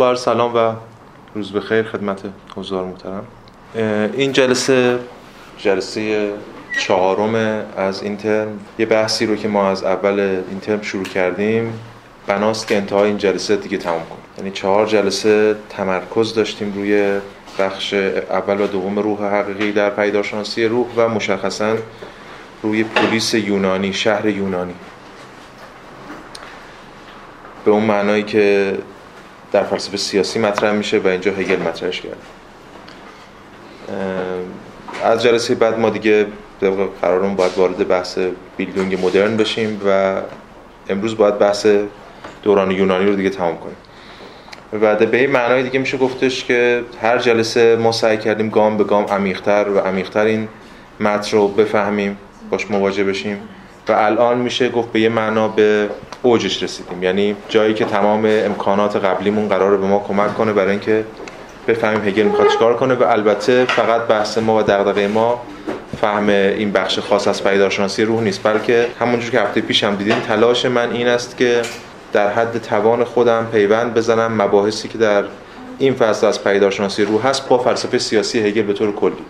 بار سلام و روز بخیر خدمت حضار محترم. این جلسه جلسه چهارم از این ترم. یه بحثی رو که ما از اول این ترم شروع کردیم بناست که انتهای این جلسه دیگه تمام کنیم. یعنی چهار جلسه تمرکز داشتیم روی بخش اول و دوم روح حقیقی در پیدارشناسی روح و مشخصا روی پلیس یونانی شهر یونانی. به اون معنایی که در فلسفه سیاسی مطرح میشه و اینجا هگل مطرحش کرد. از جلسه بعد ما دیگه قرارمون باید وارد بحث بیلدونگ مدرن بشیم و امروز باید بحث دوران یونانی رو دیگه تمام کنیم. و به این معنای دیگه میشه گفتش که هر جلسه ما سعی کردیم گام به گام عمیق‌تر و عمیق‌تر این متن رو بفهمیم باش مواجه بشیم. و الان میشه گفت به یه معنا به اوجش رسیدیم. یعنی جایی که تمام امکانات قبلیمون قراره به ما کمک کنه برای اینکه بفهمیم هگل می‌خواد چیکار کنه و البته فقط بحث ما و دغدغه ما فهم این بخش خاص از پیدارشناسی روح نیست بلکه همونجور که هفته پیش هم دیدیم تلاش من این است که در حد توان خودم پیوند بزنم مباحثی که در این فصل از پیدارشناسی روح هست با فلسفه سیاسی هگل به طور کلی.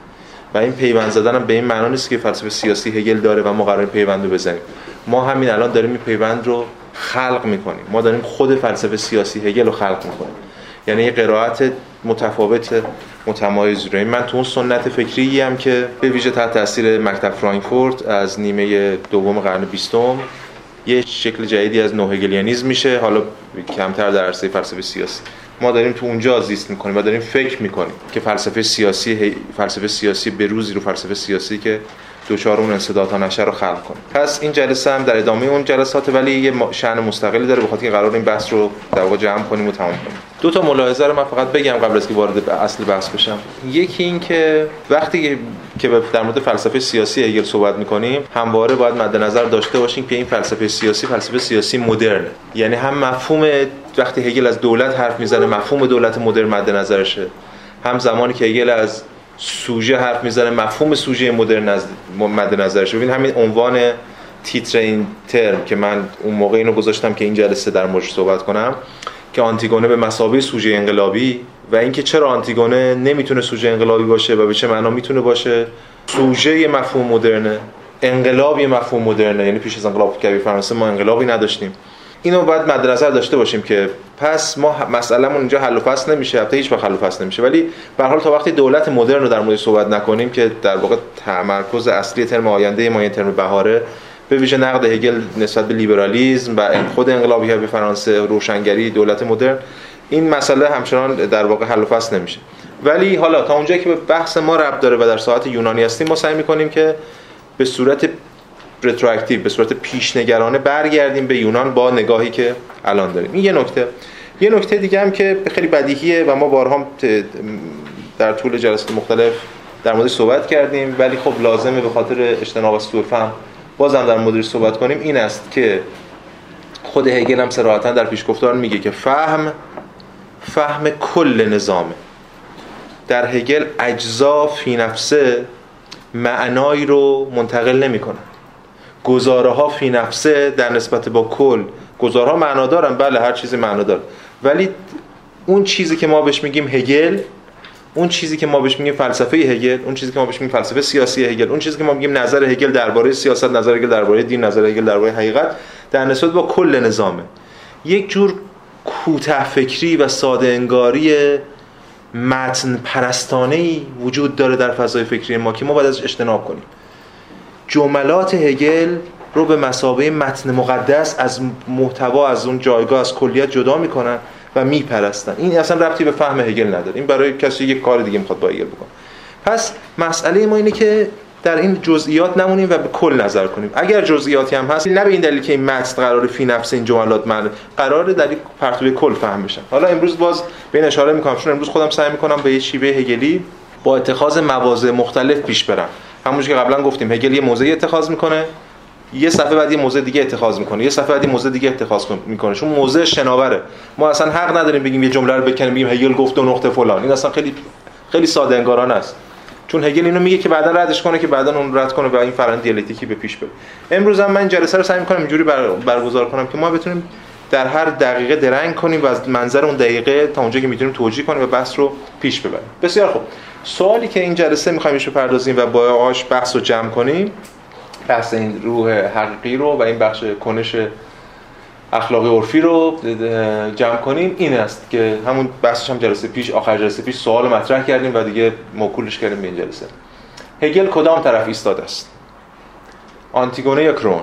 و این پیوند زدن به این معنا نیست که فلسفه سیاسی هگل داره و ما قرار پیوند رو بزنیم. ما همین الان داریم این پیوند رو خلق می‌کنیم. ما داریم خود فلسفه سیاسی هگل رو خلق می‌کنیم. یعنی یه قرائت متفاوت متمایز رو من تو اون سنت فکری هم که به ویژه تحت تاثیر مکتب فرانکفورت از نیمه دوم قرن بیستم یه شکل جدیدی از نوهگلیانیزم میشه. حالا کمتر در عرصه فلسفه سیاسی. ما داریم تو اونجا زیست می‌کنیم و داریم فکر می‌کنیم که فلسفه سیاسی فلسفه سیاسی به روزی رو فلسفه سیاسی که دوچار اون انصدادها نشه رو خلق کنیم. پس این جلسه هم در ادامه اون جلسات ولی یه شأن مستقلی داره بخاطر که قرار این بحث رو در واقع جمع کنیم و تمام کنیم. دو تا ملاحظه رو من فقط بگم قبل از که وارد اصل بحث بشم. یکی این که وقتی که در مورد فلسفه سیاسی هگل صحبت می‌کنیم همواره باید مد نظر داشته باشیم که این فلسفه سیاسی فلسفه سیاسی مدرن یعنی هم مفهوم وقتی هگل از دولت حرف می‌زنه مفهوم دولت مدرن مد نظرشه. هم زمانی که هگل از سوژه حرف می‌زنه مفهوم سوژه مدرن مد نظرشه ببین همین عنوان تیتر این ترم که من اون موقع اینو گذاشتم که این جلسه در موردش صحبت کنم که آنتیگونه به مسابقه سوژه انقلابی و اینکه چرا آنتیگونه نمی‌تونه سوژه انقلابی باشه و به چه معنا می‌تونه باشه. سوژه مفهوم مدرنه انقلاب یه مفهوم مدرنه یعنی پیش از انقلاب کبیر فرانسه ما انقلابی نداشتیم. اینو باید مد داشته باشیم که پس ما مسئلهمون اینجا حل و فصل نمیشه البته هیچ وقت حل و فصل نمیشه. ولی به حال تا وقتی دولت مدرن رو در مورد صحبت نکنیم که در واقع تمرکز اصلی ترم آینده ما این ترم بهاره به ویژه نقد هگل نسبت به لیبرالیسم و خود انقلابی به فرانسه روشنگری دولت مدرن این مسئله همچنان در واقع حل و فصل نمیشه. ولی حالا تا اونجایی که به بحث ما ربط داره و در ساعت یونانی هستیم ما سعی می‌کنیم که به صورت رترواکتیو به صورت پیشنگرانه برگردیم به یونان با نگاهی که الان داریم. این یه نکته. یه نکته دیگه هم که خیلی بدیهیه و ما بارها در طول جلسات مختلف در موردش صحبت کردیم ولی خب لازمه به خاطر اجتناب از سوء فهم بازم در موردش صحبت کنیم. این است که خود هگل هم صراحتا در پیشگفتار میگه که فهم فهم کل نظامه. در هگل اجزا فی نفسه معنایی رو منتقل نمی‌کنن گزاره ها فی نفسه در نسبت با کل. گزاره ها معنا دارن بله هر چیزی معنا داره. ولی اون چیزی که ما بهش میگیم هگل اون چیزی که ما بهش میگیم فلسفه هگل اون چیزی که ما بهش میگیم فلسفه سیاسی هگل اون چیزی که ما میگیم نظر هگل درباره سیاست نظر هگل درباره دین نظر هگل درباره حقیقت در نسبت با کل نظامه. یک جور کوته فکری و ساده انگاری متن پرستانه وجود داره در فضای فکری ما که ما باید ازش اجتناب کنیم. جملات هگل رو به مسابقه متن مقدس از محتوا از اون جایگاه از کلیت جدا می‌کنن و میپرستن. این اصلا ربطی به فهم هگل نداره. این برای کسی یک کار دیگه می‌خواد با هگل بکنه. پس مسئله ما اینه که در این جزئیات نمونیم و به کل نظر کنیم. اگر جزئیاتی هم هست نه به این دلیل که این متن قرار فی نفس این جملات معنی قرار در یک پرتوی کل فهم بشن حالا امروز باز به این اشاره می‌کنم چون امروز خودم سعی می‌کنم به یه شیوه هگلی با اتخاذ مواضع مختلف پیش برم. همونجوری که قبلا گفتیم هگل یه موضعی اتخاذ می‌کنه یه صفحه بعد یه موضع دیگه اتخاذ می‌کنه یه صفحه بعد یه موضع دیگه اتخاذ می‌کنه. چون موضع شناوره. ما اصلا حق نداریم بگیم یه جمله رو بکنیم بگیم هگل گفت دو نقطه فلان. این اصلا خیلی خیلی ساده انگارانه است. چون هگل اینو میگه که بعدا ردش کنه که بعدا اون رد کنه و این فرآیند دیالکتیکی به پیش بره. امروز هم من جلسه رو سعی می‌کنم اینجوری بر... برگزار کنم که ما بتونیم در هر دقیقه درنگ کنیم و از منظر اون دقیقه تا اونجا که می‌تونیم توجیه کنیم و بحث رو پیش ببریم. بسیار خوب. سوالی که این جلسه می‌خوایم بهش بپردازیم و با آش بحث رو جمع کنیم بحث این روح حقیقی رو و این بخش کنش اخلاقی عرفی رو جمع کنیم. این است که همون بحثش هم جلسه پیش آخر جلسه پیش سوال مطرح کردیم و دیگه موکولش کردیم به این جلسه. هگل کدام طرف ایستاده است؟ آنتیگونه یا کرون؟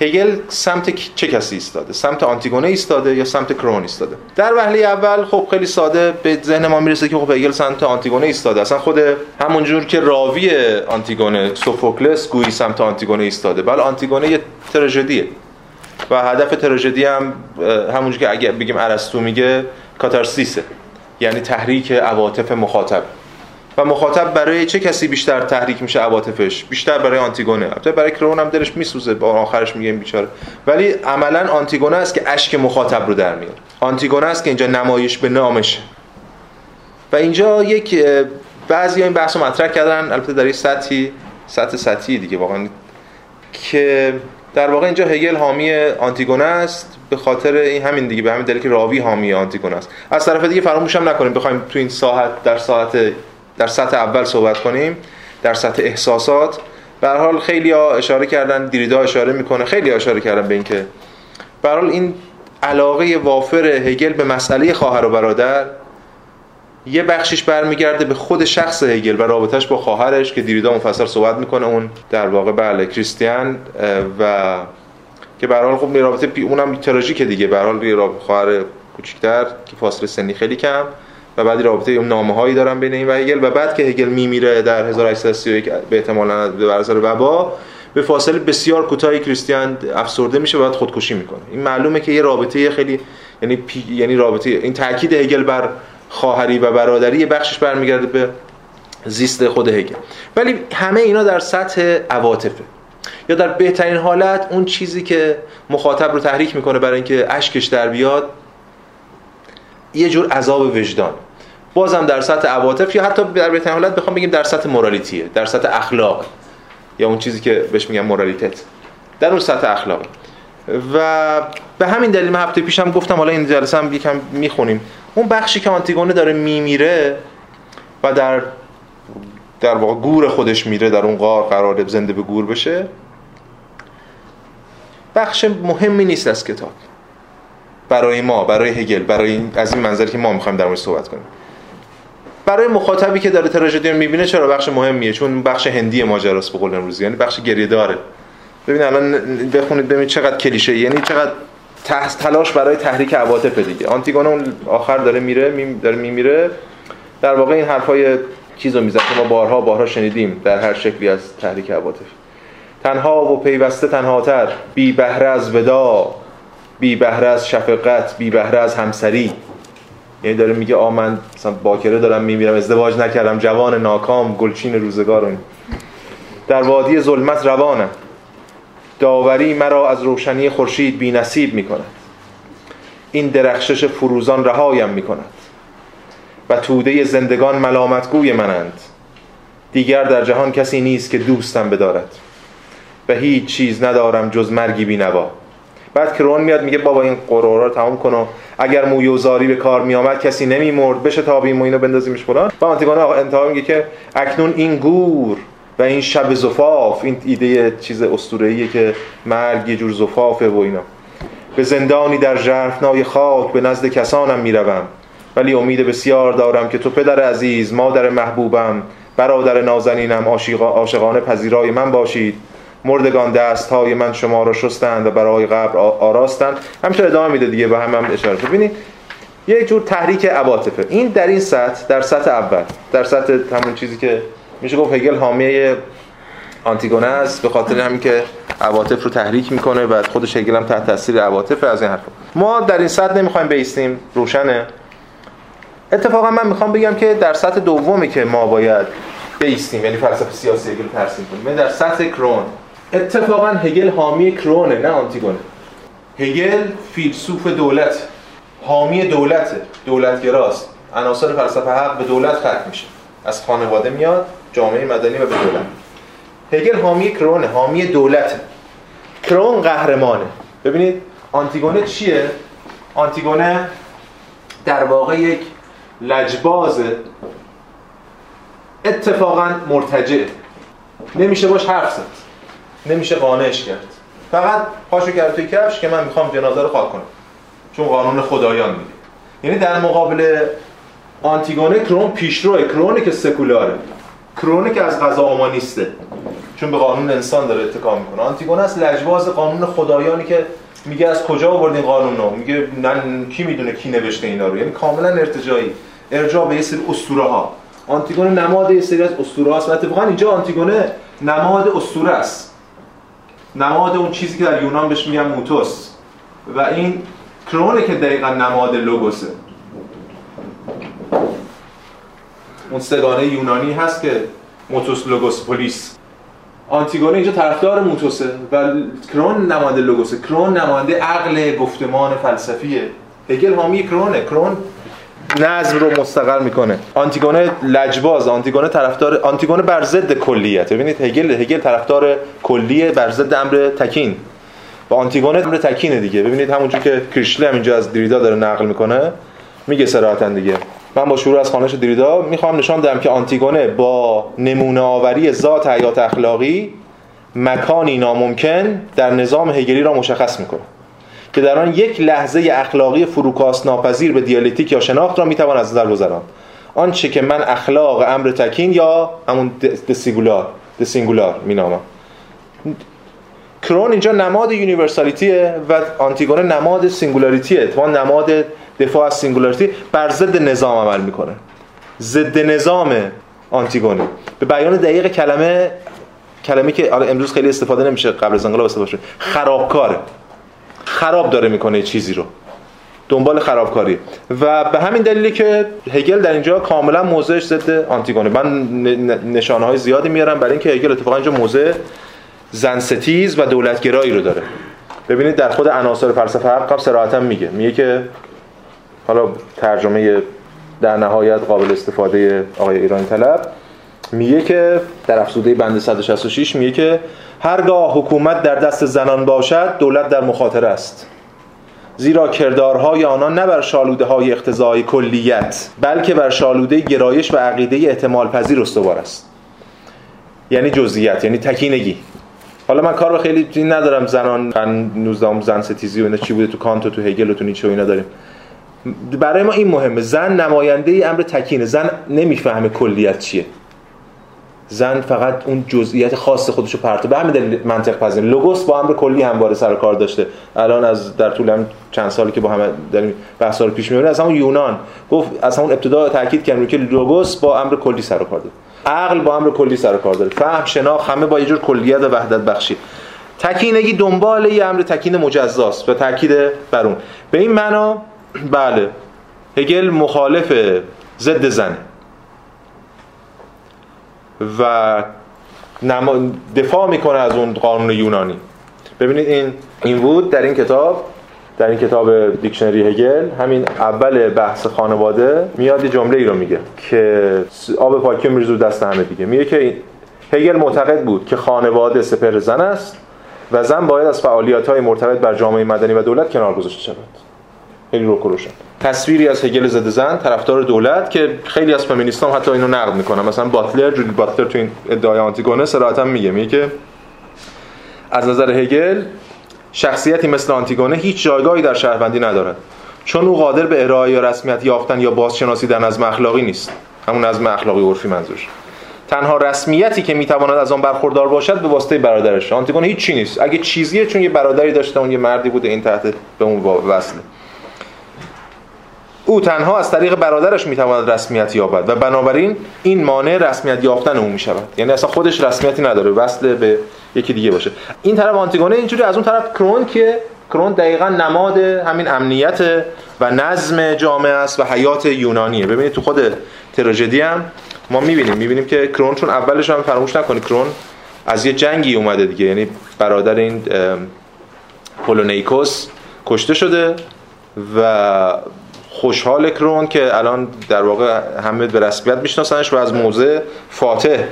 هگل سمت چه کسی ایستاده؟ سمت آنتیگونه ایستاده یا سمت کرون ایستاده؟ در وهله اول خب خیلی ساده به ذهن ما می‌رسه که خب هگل سمت آنتیگونه ایستاده. اصلا خود همونجور که راوی آنتیگونه سوفوکلس گویی سمت آنتیگونه ایستاده. بله آنتیگونه یه تراژدیه. و هدف تراژدی هم همونجور که اگه بگیم ارسطو میگه کاتارسیسه. یعنی تحریک عواطف مخاطب. و مخاطب برای چه کسی بیشتر تحریک میشه عواطفش؟ بیشتر برای آنتیگونه. البته برای کرون هم دلش میسوزه با آخرش میگه بیچاره. ولی عملا آنتیگونه است که اشک مخاطب رو در میاره. آنتیگونه است که اینجا نمایش به نامشه و اینجا یک بعضی این بحث رو مطرح کردن البته در این سطحی سطح سطحی دیگه واقعا که در واقع اینجا هگل حامی آنتیگونه است به خاطر این همین دیگه به همین دلیل که راوی حامی آنتیگونه است. از طرف دیگه فراموش هم نکنیم بخوایم تو این ساعت در ساعت در سطح اول صحبت کنیم در سطح احساسات. به حال خیلی ها اشاره کردن دیریدا اشاره می‌کنه خیلی اشاره کردن به اینکه به حال این علاقه وافر هگل به مسئله خواهر و برادر یه بخشیش برمیگرده به خود شخص هگل و رابطش با خواهرش که دیریدا مفصل صحبت می‌کنه اون در واقع بله کریستیان و که به حال خب رابطه اونم تراژیک دیگه. به حال خواهر کوچیک‌تر که فاصله سنی خیلی کم. و بعدی رابطه اون نامه هایی دارن بین این و هگل و بعد که هگل میمیره در 1831 به احتمال به اثر وبا به فاصله بسیار کوتاهی کریستیان افسرده میشه و بعد خودکشی می‌کنه. این معلومه که یه رابطه خیلی یعنی پی... یعنی رابطه این تاکید هگل بر خواهری و برادری یه بخشش برمیگرده به زیست خود هگل. ولی همه اینا در سطح عواطفه. یا در بهترین حالت اون چیزی که مخاطب رو تحریک می‌کنه برای اینکه اشکش در بیاد یه جور عذاب وجدان. بازم در سطح عواطف یا حتی در بهترین حالت بخوام بگیم در سطح مورالیتیه در سطح اخلاق یا اون چیزی که بهش میگم مورالیتت. در اون سطح اخلاق. و به همین دلیل من هفته پیشم گفتم حالا این جلسه هم یکم می‌خونیم. اون بخشی که آنتیگونه داره میمیره و در در واقع گور خودش میره در اون غار قرار زنده به گور بشه بخش مهمی نیست از کتاب. برای ما برای هگل برای از این منظری که ما می‌خوایم در مورد صحبت کنیم. برای مخاطبی که داره تراژدی رو می‌بینه چرا بخش مهمیه؟ چون بخش هندی ماجراست به قول امروزی یعنی بخش گریه داره ببین الان بخونید ببینید چقدر کلیشه یعنی چقدر تلاش برای تحریک عواطف دیگه. آنتیگونه اون آخر داره میره می داره میمیره. در واقع این حرفای چیزو می‌زنه. ما بارها بارها شنیدیم در هر شکلی از تحریک عواطف تنها و پیوسته تنهاتر بی بهره از ودا بی بهره از شفقت بی بهره از همسری. یعنی داره میگه آ من مثلا باکره دارم میمیرم ازدواج نکردم جوان ناکام گلچین روزگار در وادی ظلمت روانم. داوری مرا از روشنی خورشید بی نصیب این درخشش فروزان رهایم می کند و توده زندگان ملامتگوی منند. دیگر در جهان کسی نیست که دوستم بدارد. و هیچ چیز ندارم جز مرگی بینوا بعد کرون میاد میگه بابا این قرارا رو تمام کن و اگر مویوزاری به کار میآمد کسی نمیمرد. بشه تابیم و اینو بندازیمش فلان. و آنتیگونه انتها میگه که اکنون این گور و این شب زفاف این ایده چیز اسطوره‌ایه که مرگ جور زفافه و اینا. به زندانی در ژرفنای خاک به نزد کسانم می‌روم. ولی امید بسیار دارم که تو پدر عزیز مادر محبوبم برادر نازنینم عاشقانه پذیرای من باشید. مردگان دست های من شما را شستند و برای قبر آراستند. همینطور ادامه میده دیگه به هم هم اشاره ببینید یک جور تحریک عواطفه. این در این سطح در سطح اول در سطح همون چیزی که میشه گفت هگل حامی آنتیگونه است به خاطر همین که عواطف رو تحریک می‌کنه و خودش هگل هم تحت تاثیر عواطف از این حرف ما در این سطح نمی‌خوایم بیستیم روشنه. اتفاقا من می‌خوام بگم که در سطح دومی که ما باید بیستیم یعنی فلسفه سیاسی هگل ترسیم کنیم یعنی در سطح کرون. اتفاقا هگل حامی کرونه نه آنتیگونه. هگل فیلسوف دولت. حامی دولت. دولتگراست. عناصر فلسفه حق به دولت ختم میشه. از خانواده میاد جامعه مدنی و به دولت. هگل حامی کرونه حامی دولت. کرون قهرمانه. ببینید آنتیگونه چیه؟ آنتیگونه در واقع یک لجباز اتفاقا مرتجع. نمیشه باش حرف زد. نمیشه قانعش کرد. فقط پاشو کرد توی کفش که من می‌خوام جنازه رو خاک کنم. چون قانون خدایان میگه. یعنی در مقابل آنتیگونه کرون پیشروه کرونه که سکولاره. کرونه که از غذا اومانیسته. چون به قانون انسان داره اتکا می‌کنه. آنتیگونه است لجباز قانون خدایانی که میگه از کجا آوردین قانون رو؟ میگه نه کی می‌دونه کی نوشته اینا رو؟ یعنی کاملا ارتجایی. ارجاع به یه سری اسطوره ها آنتیگونه نماد یه سری از اسطوره هاست. و اتفاقا اینجا آنتیگونه نماد اسطوره است. نماد اون چیزی که در یونان بهش میگن موتوس. و این کرونه که دقیقا نماد لوگوسه. اون سگانه یونانی هست که موتوس لوگوس پولیس آنتیگونه اینجا طرفدار موتوسه و کرون نماینده لوگوسه. کرون نماینده عقل گفتمان فلسفیه. هگل حامی کرونه کرون نظم رو مستقر می‌کنه. آنتیگونه لجباز آنتیگونه طرفدار آنتیگونه بر ضد کلیت ببینید هگل هگل طرفدار کلیه بر ضد امر تکین. و آنتیگونه امر تکینه دیگه. ببینید همونجور که کریشله هم اینجا از دریدا داره نقل می‌کنه میگه صراحتا دیگه. من با شروع از خوانش دریدا می‌خوام نشان دهم که آنتیگونه با نمونه آوری ذات حیات اخلاقی مکانی ناممکن در نظام هگلی را مشخص می‌کنه. که در آن یک لحظه اخلاقی فروکاست ناپذیر به دیالکتیک یا شناخت را می‌توان از نظر گذراند آنچه که من اخلاق امر تکین یا همون singular singular مینامم. کرون اینجا نماد universality ه و آنتیگونه نماد singularity ه. تو نماد دفاع از singularity بر ضد نظام عمل می‌کنه. ضد نظام آنتیگونی. به بیان دقیق کلمه کلمه که امروز خیلی استفاده نمیشه قبل از انقلاب استفاده شده. خرابکاره. خراب داره می‌کنه چیزی رو. دنبال خرابکاری. و به همین دلیلی که هگل در اینجا کاملا موضعش ضد آنتیگونه. من نشانه های زیادی میارم برای اینکه هگل اتفاقا اینجا موضع زن ستیز و دولتگرایی رو داره. ببینید در خود عناصر فلسفه حق هم صراحتا میگه. میگه که حالا ترجمه در نهایت قابل استفاده آقای ایرانی طلب میگه که در افزوده بند 166 میگه که هرگاه حکومت در دست زنان باشد دولت در مخاطره است. زیرا کردارهای آنان نه بر شالوده های اقتضای کلیت بلکه بر شالوده گرایش و عقیده احتمال پذیر استوار است. یعنی جزئیات یعنی تکینگی. حالا من کار به خیلی ندارم. زنان 19 زن ستیزی و اینا چی بوده؟ تو کانت و تو هگل و تو نیچه و اینا داریم. برای ما این مهمه. زن نماینده ای امر تکینه. زن نمی‌فهمه کلیت چیه. زن فقط اون جزئیات خاص خودشو پرتو به همین دلیل منطق پذیر. لوگوس با امر کلی همواره سر کار داشته. الان از در طول هم چند سالی که با هم داریم بحثا رو پیش می‌بریم از همون یونان. گفت از همون ابتدا تاکید کردن که لوگوس با امر کلی سر کار داره. عقل با امر کلی سر کار داره. فهم شناخت همه با یه جور کلیت و وحدت بخشی. تکینگی دنبال یه امر تکین مجزاست. و تاکید بر اون. به این معنا بله هگل مخالف ضد زنه. و دفاع می‌کنه از اون قانون یونانی. ببینید این این بود در این کتاب در این کتاب دیکشنری هگل. همین اول بحث خانواده میاد یه جمله ای رو میگه که آب پاکی میرزو دست همه دیگه. میگه که هگل معتقد بود که خانواده سپر زن است و زن باید از فعالیت های مرتبط بر جامعه مدنی و دولت کنار گذاشته شود. خیلی رو روشن. تصویری از هگل زده زن طرفدار دولت که خیلی از فمینیستان حتی اینو نقد می‌کنن. مثلا باتلر جودی باتلر تو این ادعای آنتیگونه صراحتا میگه میگه که از نظر هگل شخصیتی مثل آنتیگونه هیچ جایگاهی در شهروندی ندارد. چون او قادر به ارائه یا رسمیت یافتن یا بازشناسی در نظم اخلاقی نیست. همون نظم اخلاقی عرفی منظورش. تنها رسمیتی که می‌تواند از آن برخوردار باشد به واسطه برادرش. آنتیگونه هیچ چی نیست. اگه چیزیه چون یه برادری داشته اون یه مردی بوده این تحت به اون وصله. او تنها از طریق برادرش می‌تواند رسمیت یابد و بنابراین این مانع رسمیت یافتن او می‌شود. یعنی اصلا خودش رسمیتی نداره وصل به یکی دیگه باشه. این طرف آنتیگونه اینجوری از اون طرف کرون که کرون دقیقا نماد همین امنیت و نظم جامعه است و حیات یونانیه. ببینید تو خود تراژدی هم ما می‌بینیم. می‌بینیم که کرون چون اولش هم فراموش نکنید کرون از یه جنگی اومده دیگه. یعنی برادر این پولونیکوس کشته شده و خوشحال کرون که الان در واقع همه به رسمیت میشناسنش و از موضع فاتح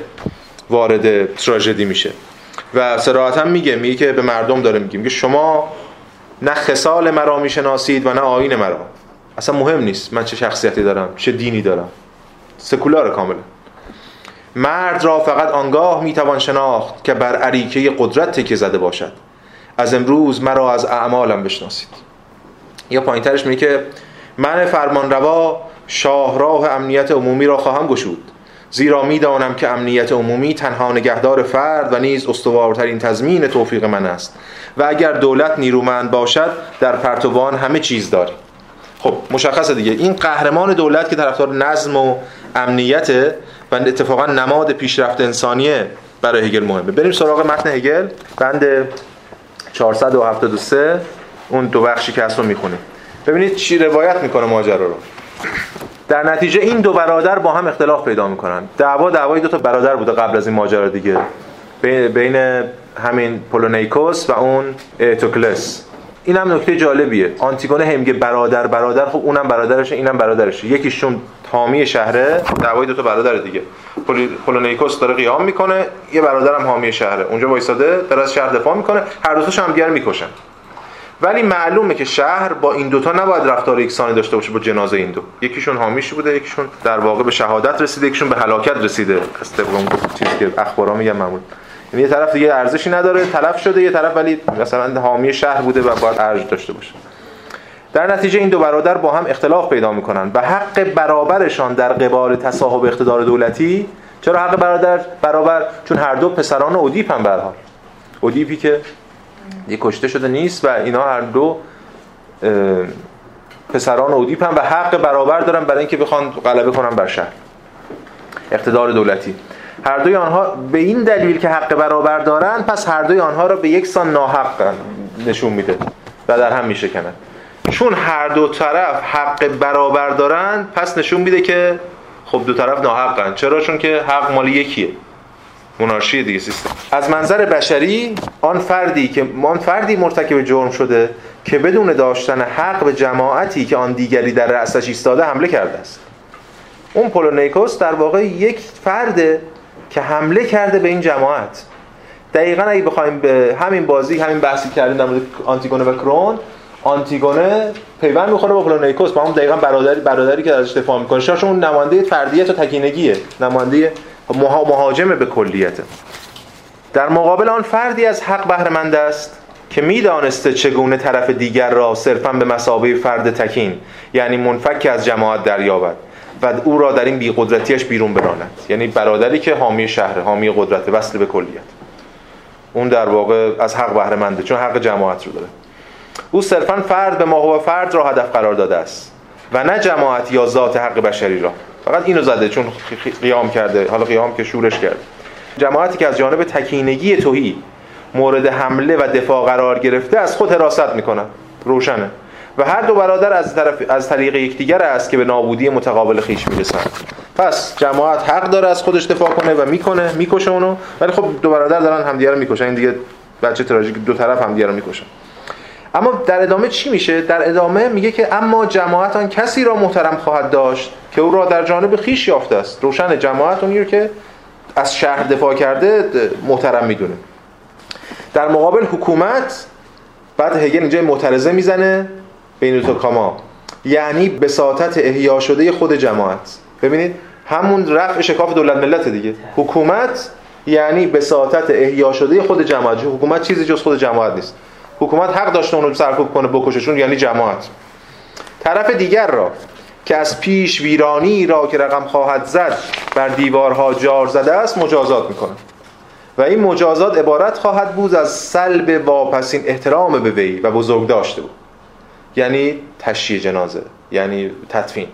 وارد تراژدی میشه. و صراحتا میگه میگه که به مردم داره میگه میگه شما نه خصال مرا می‌شناسید و نه آین مرا. اصلا مهم نیست من چه شخصیتی دارم چه دینی دارم. سکولار کاملا. مرد را فقط آنگاه می‌توان شناخت که بر عریکه قدرت تکیه زده باشد. از امروز مرا از اعمالم بشناسید. یا پایینترش میگه که من فرمان روا شاهراه امنیت عمومی را خواهم گشود. زیرا می‌دانم که امنیت عمومی تنها نگهدار فرد و نیز استوارترین تضمین توفیق من است. و اگر دولت نیرومند باشد در پرتوان همه چیز داری خب مشخصه دیگه. این قهرمان دولت که طرفدار نظم و امنیت و اتفاقا نماد پیشرفت انسانیه برای هگل مهمه. بریم سراغ متن هگل. بند 473 اون دو بخشی که هست رو می‌خونیم. ببینید چی روایت می‌کنه ماجرا رو. در نتیجه این دو برادر با هم اختلاف پیدا می‌کنن. دعوا دعوای دو تا برادر بوده قبل از این ماجرا دیگه. بین همین پولونیکوس و اون توکلس این هم نکته جالبیه. آنتیگونه هم برادر برادر خب اونم برادرشه اینم برادرشه یکیشون حامی شهره دعوای دو تا برادر دیگه. پولونیکوس داره قیام می‌کنه یه برادرم حامی شهره. اونجا وایساده داره از شهر دفاع می‌کنه هر دو تاش هم دیگر می‌کشن. ولی معلومه که شهر با این دوتا نباید رفتار یکسانی داشته باشه با جنازه این دو. یکیشون حامیش بوده یکیشون در واقع به شهادت رسیده یکیشون به هلاکت رسیده. از چیزی که اخبارا میگن معمول. یعنی یه طرف دیگه ارزشی نداره تلف شده یه طرف ولی مثلا حامی شهر بوده و باید ارج داشته باشه. در نتیجه این دو برادر با هم اختلاف پیدا می‌کنن و حق برابرشان در قبال تصاحب اقتدار دولتی چرا حق برادر برابر؟ چون هر دو پسران اودیپ هم به اودیپی که یه کشته شده نیست و اینا هر دو پسران اودیپ هم و حق برابر دارن برای اینکه بخوان غلبه کنن بر شهر. اقتدار دولتی. هر دوی آنها به این دلیل که حق برابر دارن پس هر دوی آنها را به یک سان ناحق نشون میده و در هم میشکنن چون هر دو طرف حق برابر دارن پس نشون میده که خب دو طرف ناحقن. چرا؟ چون که حق مال یکیه. مونارشی دیگه سیستم. از منظر بشری آن فردی که آن فردی مرتکب جرم شده که بدون داشتن حق به جماعتی که آن دیگری در رأسش ایستاده حمله کرده است. اون پولونیکوس در واقع یک فرده که حمله کرده به این جماعت. دقیقا اگه بخوایم به همین بازی همین بحثی کردیم در مورد آنتیگونه و کرون آنتیگونه پیوند می‌خوره با پولونیکوس. با هم دقیقا برادری برادری که ازش دفاع می‌کنه. چون اون نماینده فردیت و تکینگیه. نماینده مهاجم به کلیته در مقابل آن فردی از حق بهرهمند است که می‌دانسته چگونه طرف دیگر را صرفا به مسابقه فرد تکین یعنی منفک از جماعت دریابد و او را در این بیقدرتیش بیرون براند. یعنی برادری که حامی شهر حامی قدرت وصل به کلیت. اون در واقع از حق بهره چون حق جماعت رو داره. او صرفا فرد به و فرد را هدف قرار داده است و نه جماعت یا ذات حق بشری را. فقط اینو زده چون قیام کرده. حالا قیام که شورش کرد. جماعتی که از جانب تکینگی توهی مورد حمله و دفاع قرار گرفته از خود حراست می‌کنن. روشنه. و هر دو برادر از طرف از طریق یکدیگر است که به نابودی متقابل خیش می‌رسند. پس جماعت حق داره از خودش دفاع کنه و می‌کنه می‌کشه اونو. ولی خب دو برادر دارن همدیگه رو می‌کشن. این دیگه بچه تراژیک دو طرف همدیگه رو می‌کشن. اما در ادامه چی میشه؟ در ادامه میگه که اما جماعت آن کسی را محترم خواهد داشت که او را در جانب خیش یافته است. روشن جماعت اونی که از شهر دفاع کرده محترم می‌دونه. در مقابل حکومت بعد هگل اینجا معترضه می‌زنه بین تو کاما. یعنی بساطت احیا شده خود جماعت. ببینید همون رفع شکاف دولت ملت دیگه. حکومت یعنی بساطت احیا شده خود جماعت. حکومت چیزی جز خود جماعت نیست. حکومت حق داشته اونو سرکوب کنه بکششون یعنی جماعت. طرف دیگر را که از پیش ویرانی را که رقم خواهد زد بر دیوارها جار زده است مجازات می‌کنه. و این مجازات عبارت خواهد بود از سلب واپسین احترام به وی و بزرگ داشته بود. یعنی تشییع جنازه یعنی تدفین.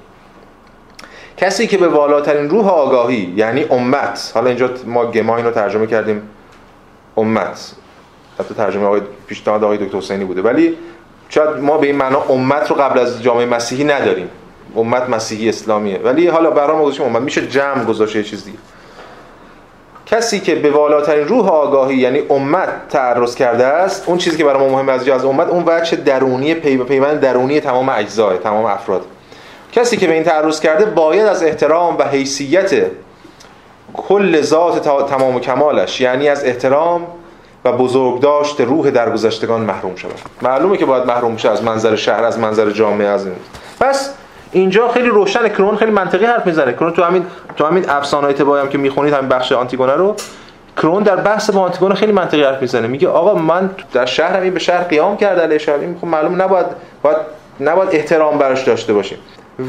کسی که به والاترین روح آگاهی یعنی امت حالا اینجا ما گما رو ترجمه کردیم امت. حتی ترجمه آقای پیشنهاد آقای دکتر حسینی بوده. ولی شاید ما به این معنا امت رو قبل از جامعه مسیحی نداریم. امت مسیحی اسلامیه. ولی حالا برای ما گذاشتیم امت. میشه جمع گذاشته یه چیز دیگه. کسی که به والاترین روح آگاهی یعنی امت تعرض کرده است اون چیزی که برای ما مهمه از از امت اون وجه درونی پی پیوند درونی تمام اجزای تمام افراد. کسی که به این تعرض کرده باید از احترام و حیثیت کل ذات تمام و کمالش یعنی از احترام و بزرگداشت روح درگذشتگان محروم شود. معلومه که باید محروم شه از منظر شهر از منظر جامعه از این. پس اینجا خیلی روشن کرون خیلی منطقی حرف می‌زنه. کرون تو همین تو همین افسانه‌های تبایی که می‌خونید همین بخش آنتیگونه رو کرون در بحث با آنتیگونه خیلی منطقی حرف می‌زنه. میگه آقا من در شهرم این به شهر قیام کرده علیه شهر. این خب معلوم نباید باید نباید احترام براش داشته باشیم.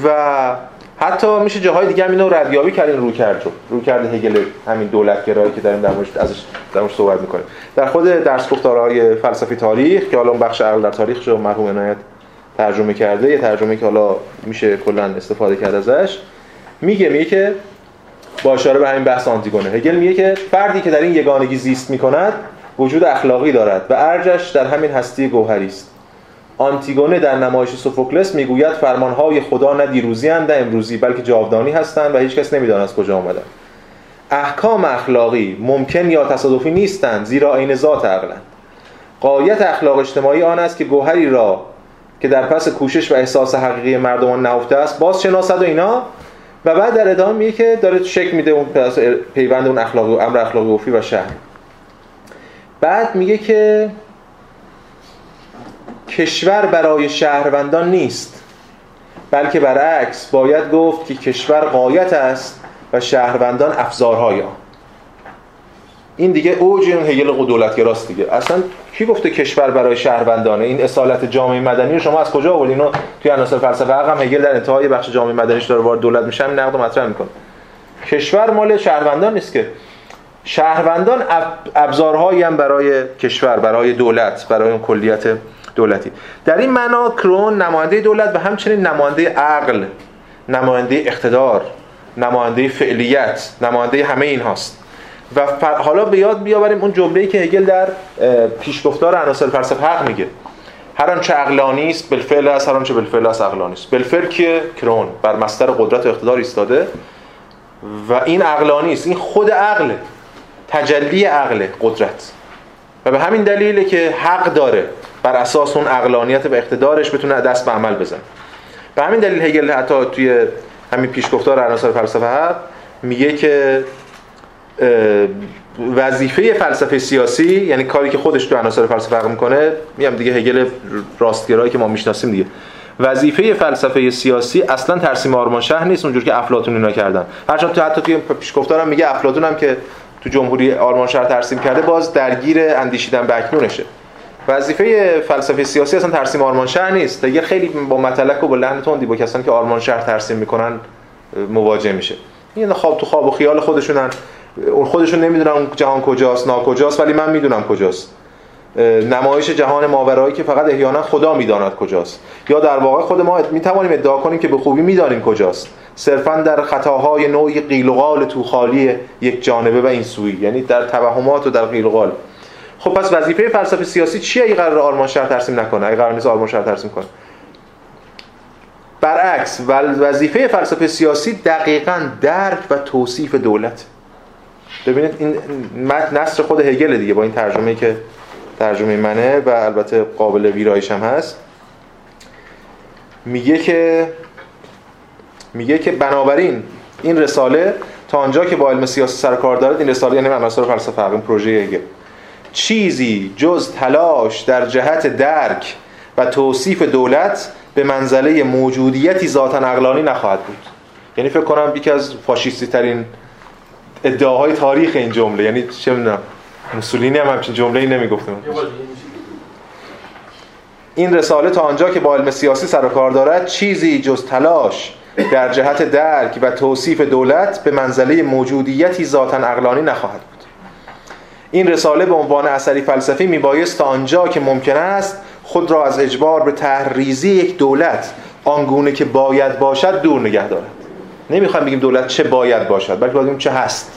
و حتی میشه جاهای دیگه هم اینو ردیابی کردن رو کرد. رو کرده هگل همین دولت گرایی که داریم در موردش ازش در صحبت می‌کنیم. در خود درس گفتارهای فلسفی تاریخ که حالا بخش عقل در تاریخ رو مرحوم عنایت ترجمه کرده یه ترجمه که حالا میشه کلا استفاده کرد ازش میگه میگه که با اشاره به همین بحث آنتیگونه. هگل میگه که فردی که در این یگانگی زیست می‌کند وجود اخلاقی دارد و ارجش در همین هستی گوهری است. آنتیگونه در نمایش سوفوکلس می‌گوید فرمانهای خدا نه دیروزی نه امروزی بلکه جاودانی هستند و هیچ کس نمی‌داند از کجا آمدند احکام اخلاقی ممکن یا تصادفی نیستند زیرا عین ذات عقلند. قایت اخلاق اجتماعی آن است که گوهری را که در پس کوشش و احساس حقیقی مردمان نهفته است باز شناسد و اینا. و بعد در ادامه میگه که داره شک میده اون پیوند اون اخلاقی و امر اخلاقی عرفی و شهر. بعد میگه که کشور برای شهروندان نیست. بلکه برعکس باید گفت که کشور قایت است و شهروندان افزارهای آن این دیگه اوج این هگل دولتگراست دیگه. اصلا کی گفته کشور برای شهروندانه؟ این اصالت جامعه مدنی رو شما از کجا آوردین؟ اینو توی عناصر فلسفه هم هگل در انتهای بخش جامعه مدنیش داره وارد دولت میشه همین نقد مطرح می‌کنه. کشور مال شهروندان نیست که. شهروندان ابزارهایی هم برای کشور برای دولت برای اون کلیت دولتی. در این معنا کرون نماینده دولت و همچنین نماینده عقل نماینده اقتدار نماینده فعلیت نماینده همه این هاست. و حالا به یاد بیاوریم اون جمله‌ای که هگل در پیشگفتار عناصر فلسفه حق میگه. هر آنچه عقلانی است بالفعل است هر آنچه بالفعل است عقلانی است. بالفعل که کرون بر مستر قدرت و اقتدار ایستاده و این عقلانی است. این خود عقل تجلی عقل قدرت. و به همین دلیله که حق داره بر اساس اون عقلانیت و اقتدارش بتونه دست به عمل بزنه. به همین دلیل هگل حتی توی همین پیشگفتار عناصر فلسفه حق میگه که وظیفه فلسفه سیاسی یعنی کاری که خودش تو عناصر فلسفه حق می‌کنه میگم دیگه هگل راستگرایی که ما می‌شناسیم دیگه. وظیفه فلسفه سیاسی اصلا ترسیم آرمان شهر نیست اونجور که افلاطون اینا کردن. هرچند تو حتی توی پیشگفتارم میگه افلاطون هم که تو جمهوری آرمان شهر ترسیم کرده باز درگیر اندیشیدن به اکنونشه. وظیفه فلسفه سیاسی اصلا ترسیم آرمان شهر نیست. دیگه خیلی با مطلق و با لحن تندی با کسانی که آرمان شهر ترسیم می‌کنن مواجه میشه. این خواب تو خواب و خیال خودشونن. اون خودشون نمی‌دونن جهان کجاست ناکجاست ولی من می‌دونم کجاست. نمایش جهان ماورایی که فقط احیانا خدا می‌داند کجاست. یا در واقع خود ما می‌توانیم ادعا کنیم که به خوبی می‌دانیم کجاست. صرفا در خطاهای نوعی قیل و قال تو خالی یک جانبه و این سوی. یعنی در توهمات و در قیل و قال. خب پس وظیفه فلسفه سیاسی چیه اگه قرار آرمان شهر ترسیم نکنه؟ اگه قرار نیست آرمان شهر ترسیم کنه. برعکس وظیفه فلسفه سیاسی دقیقا درک و توصیف دولت. ببینید این نصر خود هگل دیگه با این ترجمه که ترجمه منه و البته قابل ویرایش هم هست. میگه که میگه که بنابراین این رساله تا آنجا که با علم سیاسی سر کار دارد این رساله یعنی عناصر فلسفه این پروژه هگل. چیزی جز تلاش در جهت درک و توصیف دولت به منزله موجودیتی ذاتا عقلانی نخواهد بود. یعنی فکر کنم یکی از فاشیستی ترین ادعاهای تاریخ این جمله. یعنی چه می‌دونم موسولینی هم همچین جمله ای نمی‌گفته این رساله تا آنجا که با علم سیاسی سر و کار دارد چیزی جز تلاش در جهت درک و توصیف دولت به منزله موجودیتی ذاتا عقلانی نخواهد بود. این رساله به عنوان اثری فلسفی میبایست تا آنجا که ممکن است خود را از اجبار به تحریزی یک دولت آنگونه که باید باشد دور نگه دارد. نمی‌خوایم بگیم دولت چه باید باشد بلکه باید چه هست.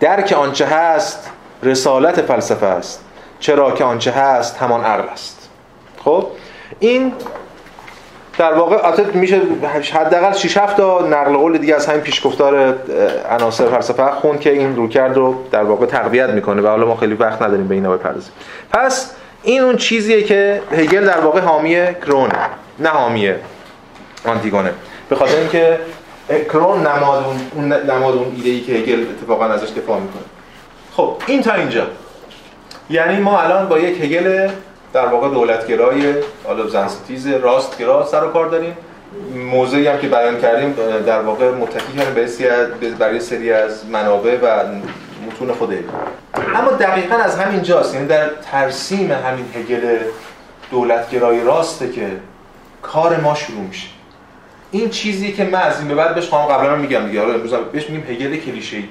درک آنچه هست رسالت فلسفه است چرا که آنچه هست همان عقل است. خب؟ این در واقع البته میشه حداقل 6 7 تا نقل قول دیگه از همین پیشگفتار عناصر فلسفه خون که این روکرد رو در واقع تقویت می‌کنه و حالا ما خیلی وقت نداریم به اینا بپردازیم. پس این اون چیزیه که هگل در واقع حامی کرونه نه حامی آنتیگونه. به خاطر اینکه کرون نماد اون نماد اون ایده ای که هگل اتفاقا ازش دفاع می‌کنه. خب این تا اینجا. یعنی ما الان با یک هگل در واقع دولتگرای حالا زنستیز راستگرا سر و کار داریم. موضعی هم که بیان کردیم در واقع متکی کردیم برای سری از منابع و متون خود اما دقیقا از همین جاست. یعنی در ترسیم همین هگل دولتگرای راسته که کار ما شروع میشه. این چیزی که من از این به بعد بهش خواهم قبلا میگم دیگه. حالا امروز بهش میگیم هگل کلیشه‌ای.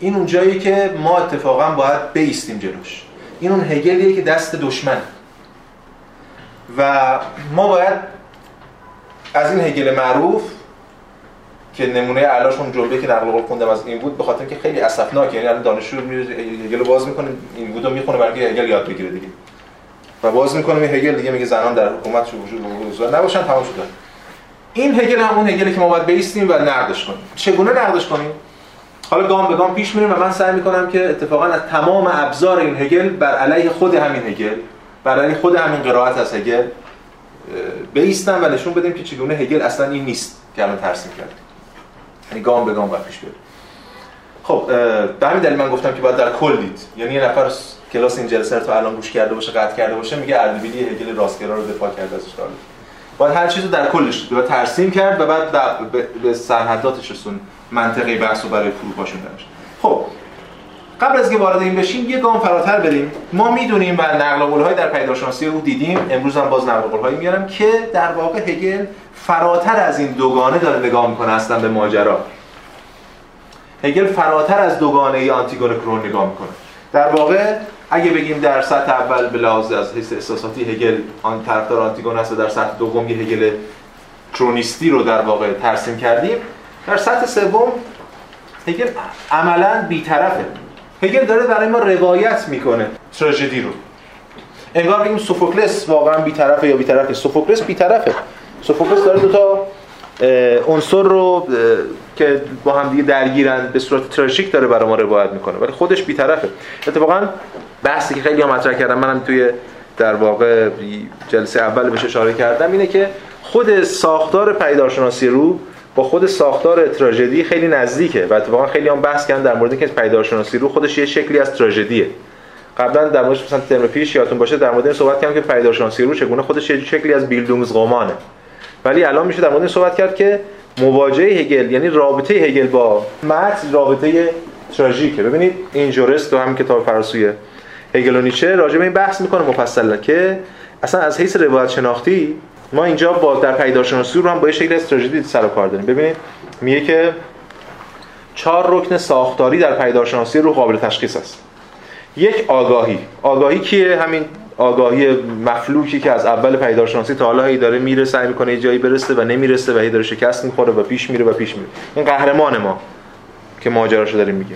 این اون جایی که ما اتفاقا باید بیستیم جلوش. این اون هگلیه که دست دشمن. و ما باید از این هگل معروف که نمونه علاشون جلوه که نقل قول خوندم از این بود به خاطر که خیلی اسفناک یعنی الان دانشجو میره هگل باز می‌کنه این بودو می‌خونه برای هگل یاد بگیره دیگه. و باز می‌کنه این هگل دیگه میگه زنان در حکومت شو وجود نباشن تمام شده. این هگل همون هگلی که ما باید بیستیم و نقدش کنیم. چگونه نقدش کنیم؟ حالا گام به گام پیش میریم و من سعی می‌کنم که اتفاقا از تمام ابزار این هگل بر علیه خود همین هگل بر علیه خود همین قرائت از هگل بیستم و نشون بدیم که چگونه هگل اصلا این نیست که الان ترسیم کردیم. یعنی گام به گام باید پیش بریم خب به همین دلیل من گفتم که باید در کل دید. یعنی یه نفر کلاس این جلسه رو الان گوش کرده باشه قطع کرده باشه میگه اردبیلی هگل راستگرا رو دفاع کرده ازش داره. باید هر چیزو در کلش باید ترسیم کرد و بعد به سرحداتش رسون. منطقه بحث رو برای فروپاشون داشت خب قبل از اینکه وارد این بشیم یه گام فراتر بریم. ما می‌دونیم و نقل قول‌های در پیداشناسی رو دیدیم. امروز هم باز نقل قول‌هایی میارم که در واقع هگل فراتر از این دوگانه داره نگاه می‌کنه اصلا به ماجرا. هگل فراتر از دوگانه آنتیگون کرون نگاه می‌کنه. در واقع اگه بگیم در سطح اول به لحاظ از حیث احساساتی هگل آن طرفدار آنتیگون است و در سطح دوم هگل کرونیستی رو در واقع ترسیم کردیم. در سطح سوم هگل عملا بیطرفه. هگل داره برای ما روایت می‌کنه. تراژدی رو. انگار بگیم سوفوکلس واقعا بیطرفه یا بیطرفه. سوفوکلس بیطرفه. سوفوکلس داره دو تا عنصر رو که با هم دیگه درگیرن به صورت تراژیک داره برای ما روایت می‌کنه. ولی خودش بیطرفه. اتفاقا بحثی که خیلی ها مطرح کردم منم توی در واقع جلسه اول بهش اشاره کردم اینه که خود ساختار پیدارشناسی رو با خود ساختار تراژدی خیلی نزدیکه و اتفاقا خیلی هم بحث کردن در مورد اینکه پیدارشناسی رو خودش یه شکلی از تراژدیه. قبلا در مورد مثلا ترم پیش یادتون باشه در مورد این صحبت کردم که پیدارشناسی رو چگونه خودش یه شکلی از بیلدونگزقومانه ولی الان میشه در مورد صحبت کرد که مواجهه هگل یعنی رابطه هگل با متن رابطه تراژیکه. ببینید این جورست تو همین کتاب فرانسوی هگل و نیچه راجع به این بحث می‌کنه مفصلا که اصلا از حیث روایت شناختی ما اینجا با در پیداشناسی رو هم با یه شکل استراتژی سر و کار داریم. ببینید میگه که چهار رکن ساختاری در پیداشناسی رو قابل تشخیص است. یک آگاهی. آگاهی کیه؟ همین آگاهی مفلوکی که از اول پیداشناسی تا حالا هی داره میره سعی می‌کنه جایی برسه و نمی‌رسه و هی داره شکست می‌خوره و پیش میره و پیش میره. این قهرمان ما که ماجراشو داریم میگه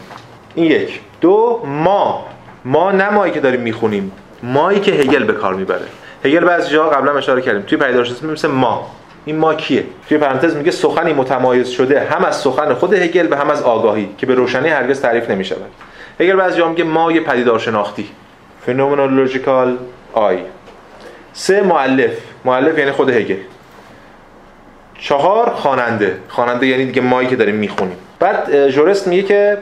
این یک. دو ما. ما نمایی که داریم می‌خونیم. مایی که هگل به کار می‌بره. هگل بعضی جا قبلا اشاره کردیم. توی پیداشناسی مثل ما. این ما کیه؟ توی پرانتز میگه سخنی متمایز شده. هم از سخن خود هگل و هم از آگاهی که به روشنی هرگز تعریف نمی‌شود. هگل بعضی جا میگه ما یه پدیدار شناختی. فنومنولوژیکال آی سه مؤلف. مؤلف یعنی خود هگل. چهار خواننده. خواننده یعنی دیگه مایی که داریم می‌خونیم. بعد جورست میگه که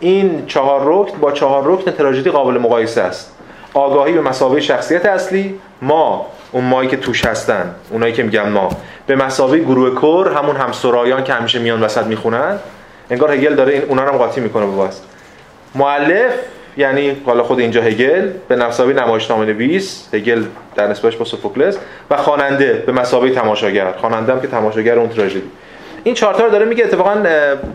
این چهار رکن با چهار رکن تراژدی قابل مقایسه است. آگاهی به مسابقه شخصیت اصلی ما اون مایی که توش هستن اونایی که میگن ما. به مسابقه گروه کور همون همسرایان که همیشه میان وسط می‌خونن. انگار هگل داره این اونا رو هم قاطی می‌کنه با مؤلف یعنی حالا خود اینجا هگل به مسابقه نمایشنامه نویس هگل در نسبتش با سوفوکلس. و خواننده به مسابقه تماشاگر. خواننده هم که تماشاگر اون تراژدی. این چارت رو داره میگه اتفاقا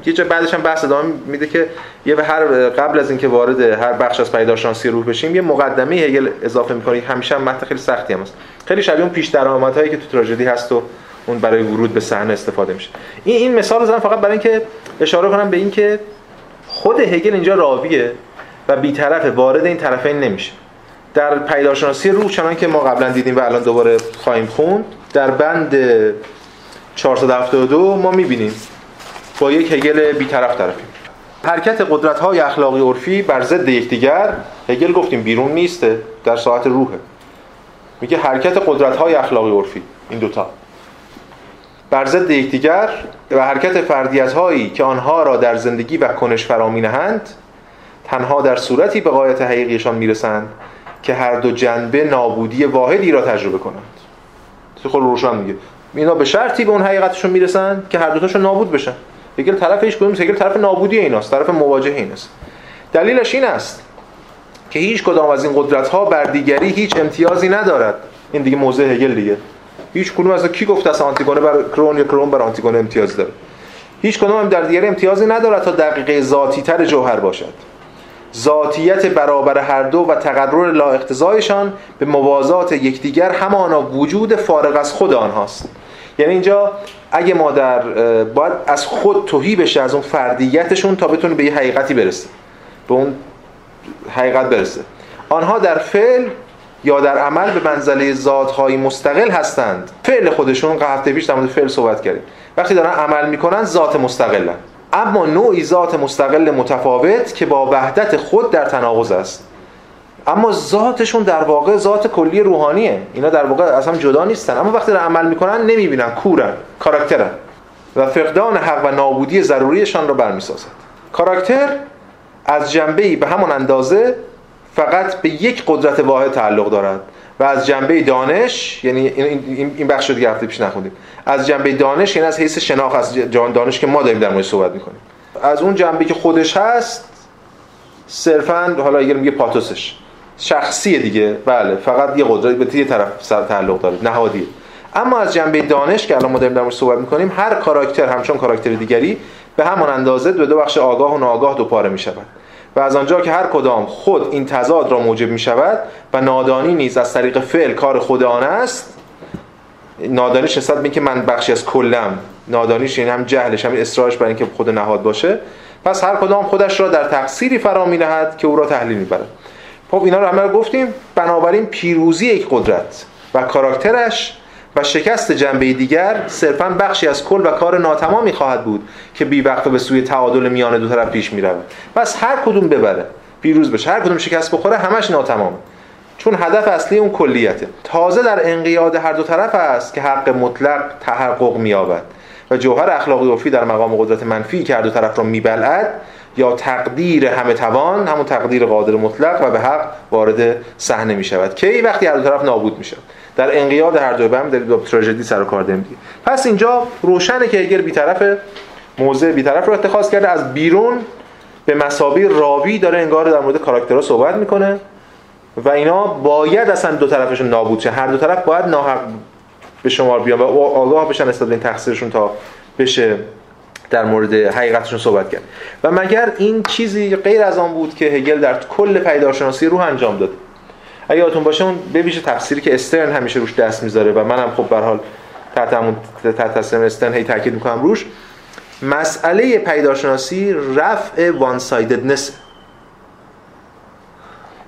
یه جا بعدش هم بحث ادامه میده که یه به هر قبل از اینکه وارد هر بخش از پیداشناسی روح بشیم یه مقدمه هگل اضافه می‌کنه. همیشه هم متن خیلی سختی هم هست. خیلی شبیه اون پیش درآمدهایی که تو تراژدی هست و اون برای ورود به صحنه استفاده میشه. این این مثال رو زدم فقط برای اینکه اشاره کنم به اینکه خود هگل اینجا راویه و بیطرف وارد این طرفین نمیشه. در پیداشناسی روح چنان که ما قبلا دیدیم و الان دوباره خواهیم خوند در بند 472 ما می‌بینیم. با یک هگل بیطرف طرفیم. حرکت قدرت های اخلاقی عرفی بر ضد یکدیگر هگل گفتیم بیرون نیسته در ساعت روحه. میگه حرکت قدرت های اخلاقی عرفی این دوتا. بر ضد یکدیگر و حرکت فردیت هایی که آنها را در زندگی و کنش فرا نهند تنها در صورتی به قایت حقیقیشان می‌رسند که هر دو جنبه نابودی واحدی را تجربه کنند. خود روشن میگه. اینا به شرطی به اون حقیقتشون می‌رسن که هر دوتاشون نابود بشن. هگل طرف هیچ کدوم هگل طرف نابودی ایناست طرف مواجهه ایناست. دلیلش این است که هیچ کدام از این قدرت ها بر دیگری هیچ امتیازی ندارد. این دیگه موضع هگل دیگه. هیچ کدوم از کی گفته است آنتیگونه بر کرون یا کرون بر آنتیگونه امتیاز داره هیچ کدوم در دیگری امتیازی ندارد تا دقیقه ذاتی تر جوهر باشد. ذاتیت برابر هر دو و تقرر لا اقتضایشان به موازات یکدیگر همانا وجود فارغ از خود آنهاست. یعنی اینجا اگه ما در باید از خود توهی بشه از اون فردیتشون تا بتونه به یه حقیقتی برسه. به اون حقیقت برسه. آنها در فعل یا در عمل به منزله ذاتهای مستقل هستند. فعل خودشون هفته پیش در مورد فعل صحبت کردیم. وقتی دارن عمل می‌کنن ذات مستقلن. اما نوعی ذات مستقل متفاوت که با وحدت خود در تناقض است. اما ذاتشون در واقع ذات کلی روحانیه. اینا در واقع از هم جدا نیستن. اما وقتی عمل می‌کنن نمی‌بینن کورن کاراکترن. و فقدان حق و نابودی ضروریشان را برمیسازد. کاراکتر از جنبه به همان اندازه فقط به یک قدرت واحد تعلق دارد. و از جنبه دانش یعنی این بخش رو دیگه هفته پیش نخوندیم. از جنبه دانش یعنی از حیث شناخت از جان دانش که ما داریم در موردش صحبت می‌کنیم. از اون جنبه که خودش هست صرفا حالا اگر میگه پاتوسش. شخصی دیگه. بله فقط یه قدرت به یه طرف تعلق داره. نهادیه اما از جنبه دانش که الان ما داریم در موردش صحبت می‌کنیم هر کاراکتر همچون کاراکتر دیگری به همان اندازه دو دو بخش آگاه و ناآگاه دو پاره می‌شود. و از آنجا که هر کدام خود این تضاد را موجب می شود و نادانی نیز از طریق فعل کار خود آن است نادانیش نسبت به که من بخشی از کلم نادانیش یعنی هم جهلش هم اصرارش برای اینکه خود نهاد باشه پس هر کدام خودش را در تقصیری فرا می نهد که او را تحلیل می‌برد. خب اینا رو همه گفتیم. بنابراین پیروزی یک قدرت و کاراکترش و شکست جنبه دیگر صرفا بخشی از کل و کار ناتمامی خواهد بود که بی وقت به سوی تعادل میان دو طرف پیش می‌رود. پس هر کدوم ببره پیروز بشه. هر کدوم شکست بخوره همش ناتمامه چون هدف اصلی اون کلیته. تازه در انقیاد هر دو طرف است که حق مطلق تحقق مییابد. و جوهر اخلاقی عرفی در مقام قدرت منفی که هر دو طرف را میبلعد یا تقدیر همه توان همون تقدیر قادر مطلق و به حق وارد صحنه می شود کی وقتی هر دو طرف نابود می شود در انقیاد هر دو بهم دارید با تراژدی سر و کار داریم پس اینجا روشنه که اگر بیطرف موضع بیطرف رو اتخاذ کرده. از بیرون به مسابی راوی داره انگار در مورد کاراکترها صحبت می‌کنه و اینا باید اصلا دو طرفشون نابود شه. هر دو طرف باید ناحق به شمار بیان و آگاه بشن نسبت این تقصیرشون تا بشه در مورد حقیقتشون صحبت کرد. و مگر این چیزی غیر از آن بود که هگل در کل پیدارشناسی روح انجام داد؟ اگه یادتون باشه اون به ویژه تفسیری که استرن همیشه روش دست می‌ذاره و منم خب به حال تحت همون تحت استرن هی تاکید می‌کنم روش مسئله پیدارشناسی رفع وان سایددنس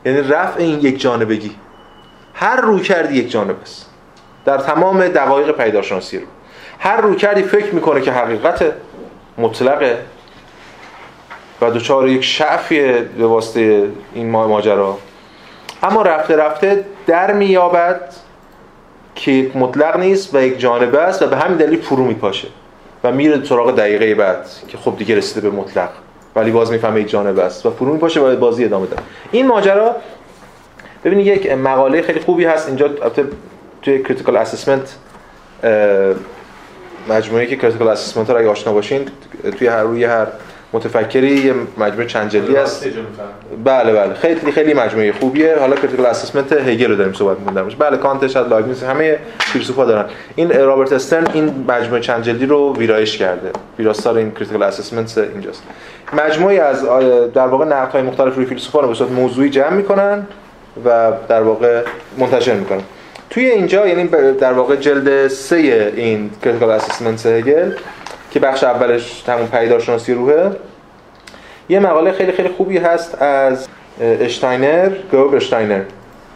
یعنی رفع این یک جانبگی. هر رو کردی یک جانب است. در تمام دقایق پیدارشناسی رو. هر رو کردی فکر می‌کنه که حقیقت مطلقه و دوچار یک شعفیه به واسطه این ماجرا. اما رفته رفته در میابد که مطلق نیست و یک جانبه است و به همین دلیل فرو میپاشه و میره سراغ دقیقه بعد که خب دیگه رسیده به مطلق. ولی باز می‌فهمه یک جانبه است و فرو میپاشه و بازی ادامه ده این ماجرا ببینید یک مقاله خیلی خوبی هست. اینجا توی critical assessment مجموعه که critical assessment رو اگه آشنا باشین توی هر روی هر متفکری یه مجموعه چند جلدی است بله بله. خیلی خیلی مجموعه خوبیه. حالا critical assessment هگل رو داریم صحبت می‌کنیم بله کانتش از لایبنیتس همه فیلسوفا دارن. این رابرت استرن این مجموعه چند جلدی رو ویرایش کرده. ویراستار این critical assessment اینجاست. مجموعه از در واقع نقدهای مختلف روی فیلسوفا رو به صورت موضوعی جمع می‌کنن و در واقع منتشر می‌کنن. توی اینجا یعنی در واقع جلد سه این critical assessment هگل که بخش اولش همون پدیدارشناسی روحه. یه مقاله خیلی خیلی خوبی هست از اشتاینر گوب اشتاینر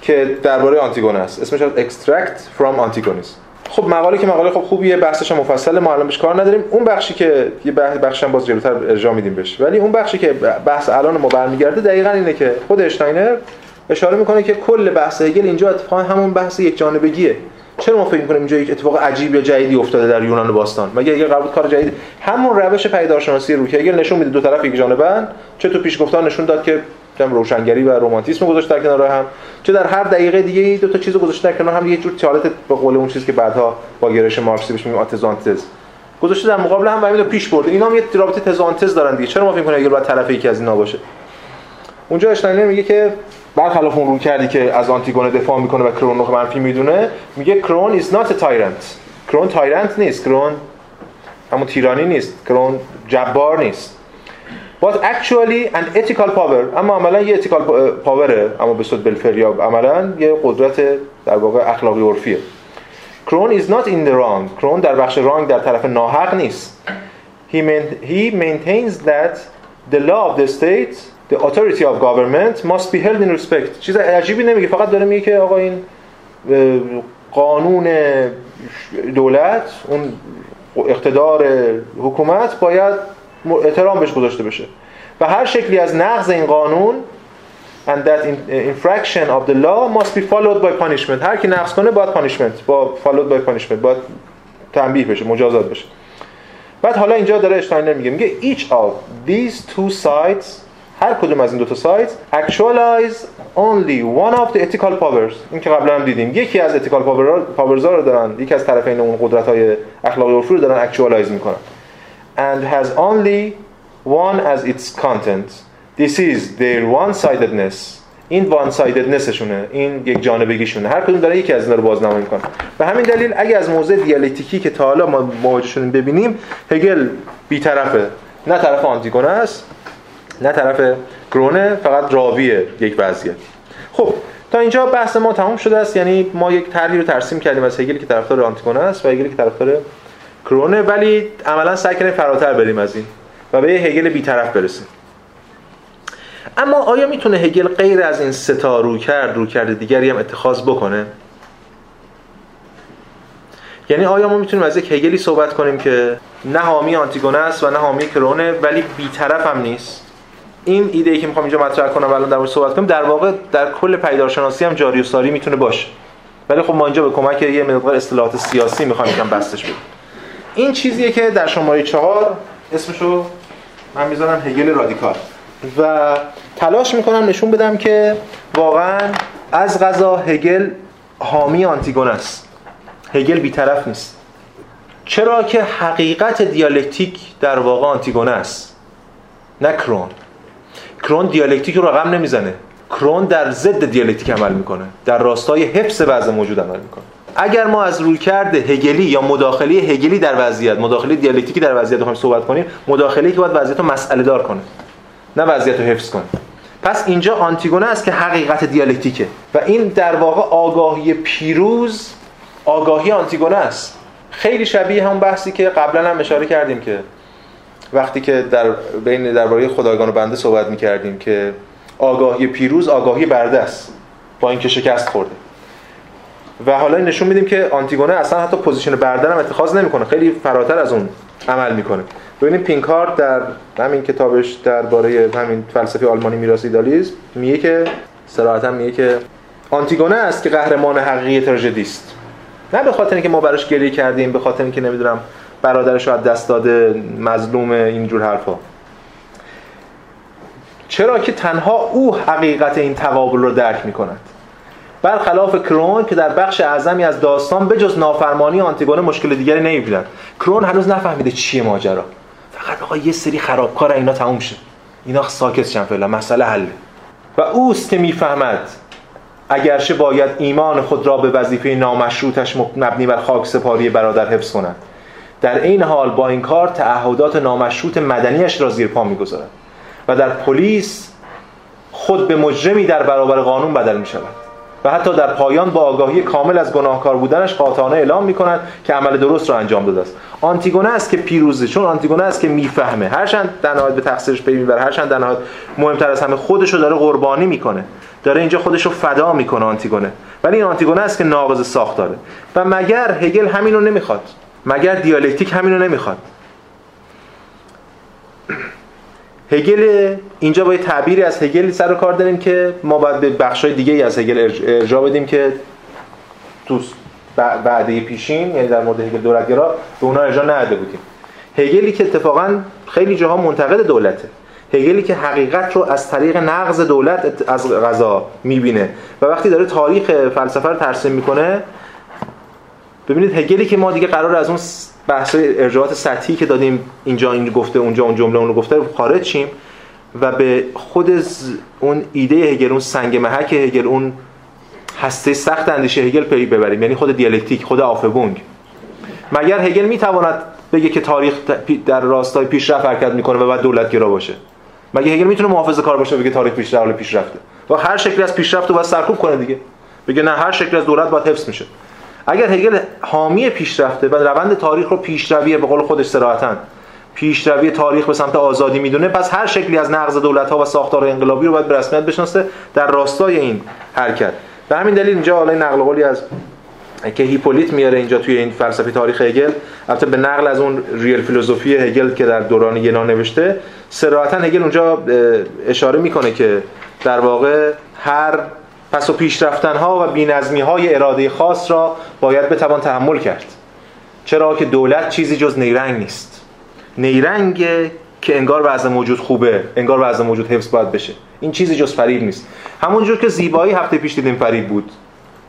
که درباره آنتیگون است. اسمش از Extract from Antigones. خب مقاله که مقاله خب خوبیه بحثش مفصل ما الان بهش کار نداریم. اون بخشی که یه بخش هم باز جلوتر ارجاع میدیم بهش. ولی اون بخشی که بحث الان ما برمیگرده دقیقا اینه که خود اشتاینر اشاره می‌کنه که کل بحث هگل اینجا اتفاقا همون بحث یک جانبگیه. چرا ما فکر می‌کنیم اینجا یک اتفاق عجیب یا جدیدی افتاده در یونان باستان؟ مگه اگه قرار کار جدید؟ همون روش پیدارشناسی رو که اگه نشون میده دو طرف یک جانبن چه تو پیشگفتار نشون داد که کم روشنگری و رمانتیسم گذاشت در کنار هم چه در هر دقیقه دیگه دو تا چیز گذاشته در کنار هم یه جور تئالت به قول اون چیزی که بعدها با گرایش مارکسی بهش میگیم آتزانتز. گذاشته در مقابل هم و پیش برده اینا هم یه رابطه تزانتز دارن دیگه. چرا ما فکر کنیم اگر باید طرف یکی از اینا باشه؟ اونجا اشتاینر میگه که برخلاف اون رو کردی که از آنتیگونه دفاع می‌کنه و کرون رو منفی می‌دونه میگه کرون is not a tyrant. کرون تایرنت نیست. کرون همون تیرانی نیست. کرون جبار نیست. But actually an ethical power اما عملا یه ethical پاوره اما به صورت بلفریاب عملا یه قدرت در واقع اخلاقی عرفیه. کرون is not in the wrong. کرون در بخش رانگ در طرف ناحق نیست. He, he maintains that the law of the state the authority of government must be held in respect. چیز عجیبی نمیگه. فقط داره میگه که آقا این قانون دولت اون اقتدار حکومت باید احترام بهش گذاشته بشه. و هر شکلی از نقض این قانون and that infraction of the law must be followed by punishment. هر کی نقض کنه باید punishment با followed by punishment باید تنبیه بشه مجازات بشه. بعد حالا اینجا داره اشتاینر میگه میگه each of these two sides هر کدوم از این دو تا سایت actualize only one of the ethical powers. این که قبلا هم دیدیم. یکی از ethical powers رو دارن. یکی از طرفین اون قدرت های اخلاقی عرفی رو دارن actualize می‌کنن. And has only one as its content. This is their one sidedness این وان سایددنسشونه این یک جانبگیشونه. هر کدوم داره یکی از اینا رو بازنمایی می‌کنه به همین دلیل اگه از موضع دیالکتیکی که تا حالا ما مواجه ببینیم هگل بیطرفه. نه طرف آنتیگونه است. نه طرف کرونه فقط راویه یک وضعیت خب تا اینجا بحث ما تمام شده است. یعنی ما یک طرحی رو ترسیم کردیم از هگل که طرفدار آنتیگونه است و هگل که طرفدار کرونه ولی عملا سعی کردیم فراتر بریم از این و به هگل بیطرف برسیم. اما آیا می‌تونه هگل غیر از این ستا رو کرد رو کرده دیگری هم اتخاذ بکنه؟ یعنی آیا ما می‌تونیم از یک هگلی صحبت کنیم که نه حامی آنتیگونه است و نه حامی کرونه ولی بیطرف هم نیست؟ این ایده ای که می‌خوام اینجا مطرح کنم الان در مورد صحبت کنم در واقع در کل پیدارشناسی هم جاری و ساری می‌تونه باشه. ولی خب ما اینجا به کمک یه مقدار اصطلاحات سیاسی می‌خوایم یکم بسطش بدیم. این چیزیه که در شماره چهار اسمشو من می‌ذارم هگل رادیکال. و تلاش می‌کنم نشون بدم که واقعا از قضا هگل حامی آنتیگون است. هگل بیطرف نیست. چرا که حقیقت دیالکتیک در واقع آنتیگونه است؟ نه کرون. کرون دیالکتیک رو رقم نمی‌زنه. کرون در ضد دیالکتیک عمل می‌کنه. در راستای حفظ وضع موجود عمل می‌کنه. اگر ما از رویکرد هگلی یا مداخله هگلی در وضعیت مداخله دیالکتیکی در وضعیت بخوایم صحبت کنیم مداخله که باید وضعیت رو مسئله دار کنه نه وضعیت رو حفظ کنه. پس اینجا آنتیگونه است که حقیقت دیالکتیکه و این در واقع آگاهی پیروز آگاهی آنتیگونه است. خیلی شبیه همون بحثی که قبلا هم اشاره کردیم که وقتی که در بین درباره خدایگان و بنده صحبت می‌کردیم که آگاهی پیروز آگاهی برده است با اینکه شکست خورده. و حالا نشون میدیم که آنتیگونه اصلا حتی position برده هم اتخاذ نمی‌کنه خیلی فراتر از اون عمل می‌کنه. ببینید پینکارد در همین کتابش درباره همین فلسفه آلمانی میراث ایدالیسم میگه که صراحتا میگه که آنتیگونه است که قهرمان حقیقی تراژدی است. نه به خاطر اینکه ما براش گریه کردیم به خاطر اینکه نمی‌دونم برادرش رو دست داده مظلوم اینجور حرفا. چرا که تنها او حقیقت این تقابل رو درک می‌کند. برخلاف کرون که در بخش اعظمی از داستان به جز نافرمانی آنتیگونه مشکل دیگری نمی‌بیند کرون هنوز نفهمیده چیه ماجرا. فقط آقا یه سری خرابکار اینا تموم شه. اینا ساکت شن فعلا مسئله حله و اوست که می‌فهمد اگرچه باید ایمان خود را به وظیفه نامشروطش مبنی بر خاک سپاری برادر حفظ کند. در این حال با این کار تعهدات نامشروط مدنیش را زیر پا می‌گذارد و در پلیس خود به مجرمی در برابر قانون بدل می شود و حتی در پایان با آگاهی کامل از گناهکار بودنش قاطعانه اعلام می کند که عمل درست را انجام داده است. آنتیگونه است که پیروزه چون آنتیگونه است که می‌فهمه. هرچند در نهایت به تقصیرش پی می‌بره هرچند در نهایت مهمتر از همه خودش رو داره قربانی می‌کنه. داره اینجا خودش رو فدا می‌کنه آنتیگونه. ولی این آنتیگونه است که ناقض ساختاره. و مگر هگل همین رو نمی‌خواد؟ مگر دیالکتیک همین رو نمی‌خواد؟ هگل اینجا با یه تعبیری از هگل سر و کار داریم که ما باید به بخشای دیگه از هگل ارجاع بدیم که تو بعده پیشین یعنی در مورد هگل دولتگرا به اونا ارجاع نداده بودیم. هگلی که اتفاقا خیلی جاها منتقد دولته. هگلی که حقیقت رو از طریق نقض دولت از غذا می‌بینه. و وقتی داره تاریخ فلسفه رو ترسیم می‌کنه ببینید هگلی که ما دیگه قرار از اون بحث ارجاعات سطحی که دادیم اینجا این گفته اونجا اون جمله اون رو گفته خارج شیم و به خود اون ایده هگل اون سنگ محک هگل اون هسته سخت اندیشه هگل پی ببریم. یعنی خود دیالکتیک خود Aufhebung. مگر هگل می‌تواند بگه که تاریخ در راستای پیشرفت حرکت می‌کنه و بعد دولت گرا باشه؟ مگه هگل می‌تونه محافظه کار باشه بگه تاریخ پیشرفت حال پیشرفته و هر شکلی از پیشرفت رو باید سرکوب کنه دیگه. بگه نه هر شکلی از دولت باید حفظ میشه. اگر هگل حامی پیشرفته و روند تاریخ رو پیشروی به قول خودش صراحتاً پیشروی تاریخ به سمت آزادی می‌دونه پس هر شکلی از نقض دولت ها و ساختار انقلابی رو باید به رسمیت بشناسه در راستای این حرکت. به همین دلیل اینجا حالا نقل قولی از که هیپولیت میاره اینجا توی این فلسفه تاریخ هگل البته به نقل از اون ریل فیلسوفی هگل که در دوران یونان نوشته صراحتا هگل اونجا اشاره می‌کنه که در واقع هر پس و پیشرفتن ها و بی‌نظمی های اراده خاص را باید بتوان تحمل کرد. چرا که دولت چیزی جز نیرنگ نیست. نیرنگ که انگار وضع موجود خوبه انگار وضع موجود حفظ باید بشه. این چیزی جز فریب نیست. همونجور که زیبایی هفته پیش دیدیم فریب بود.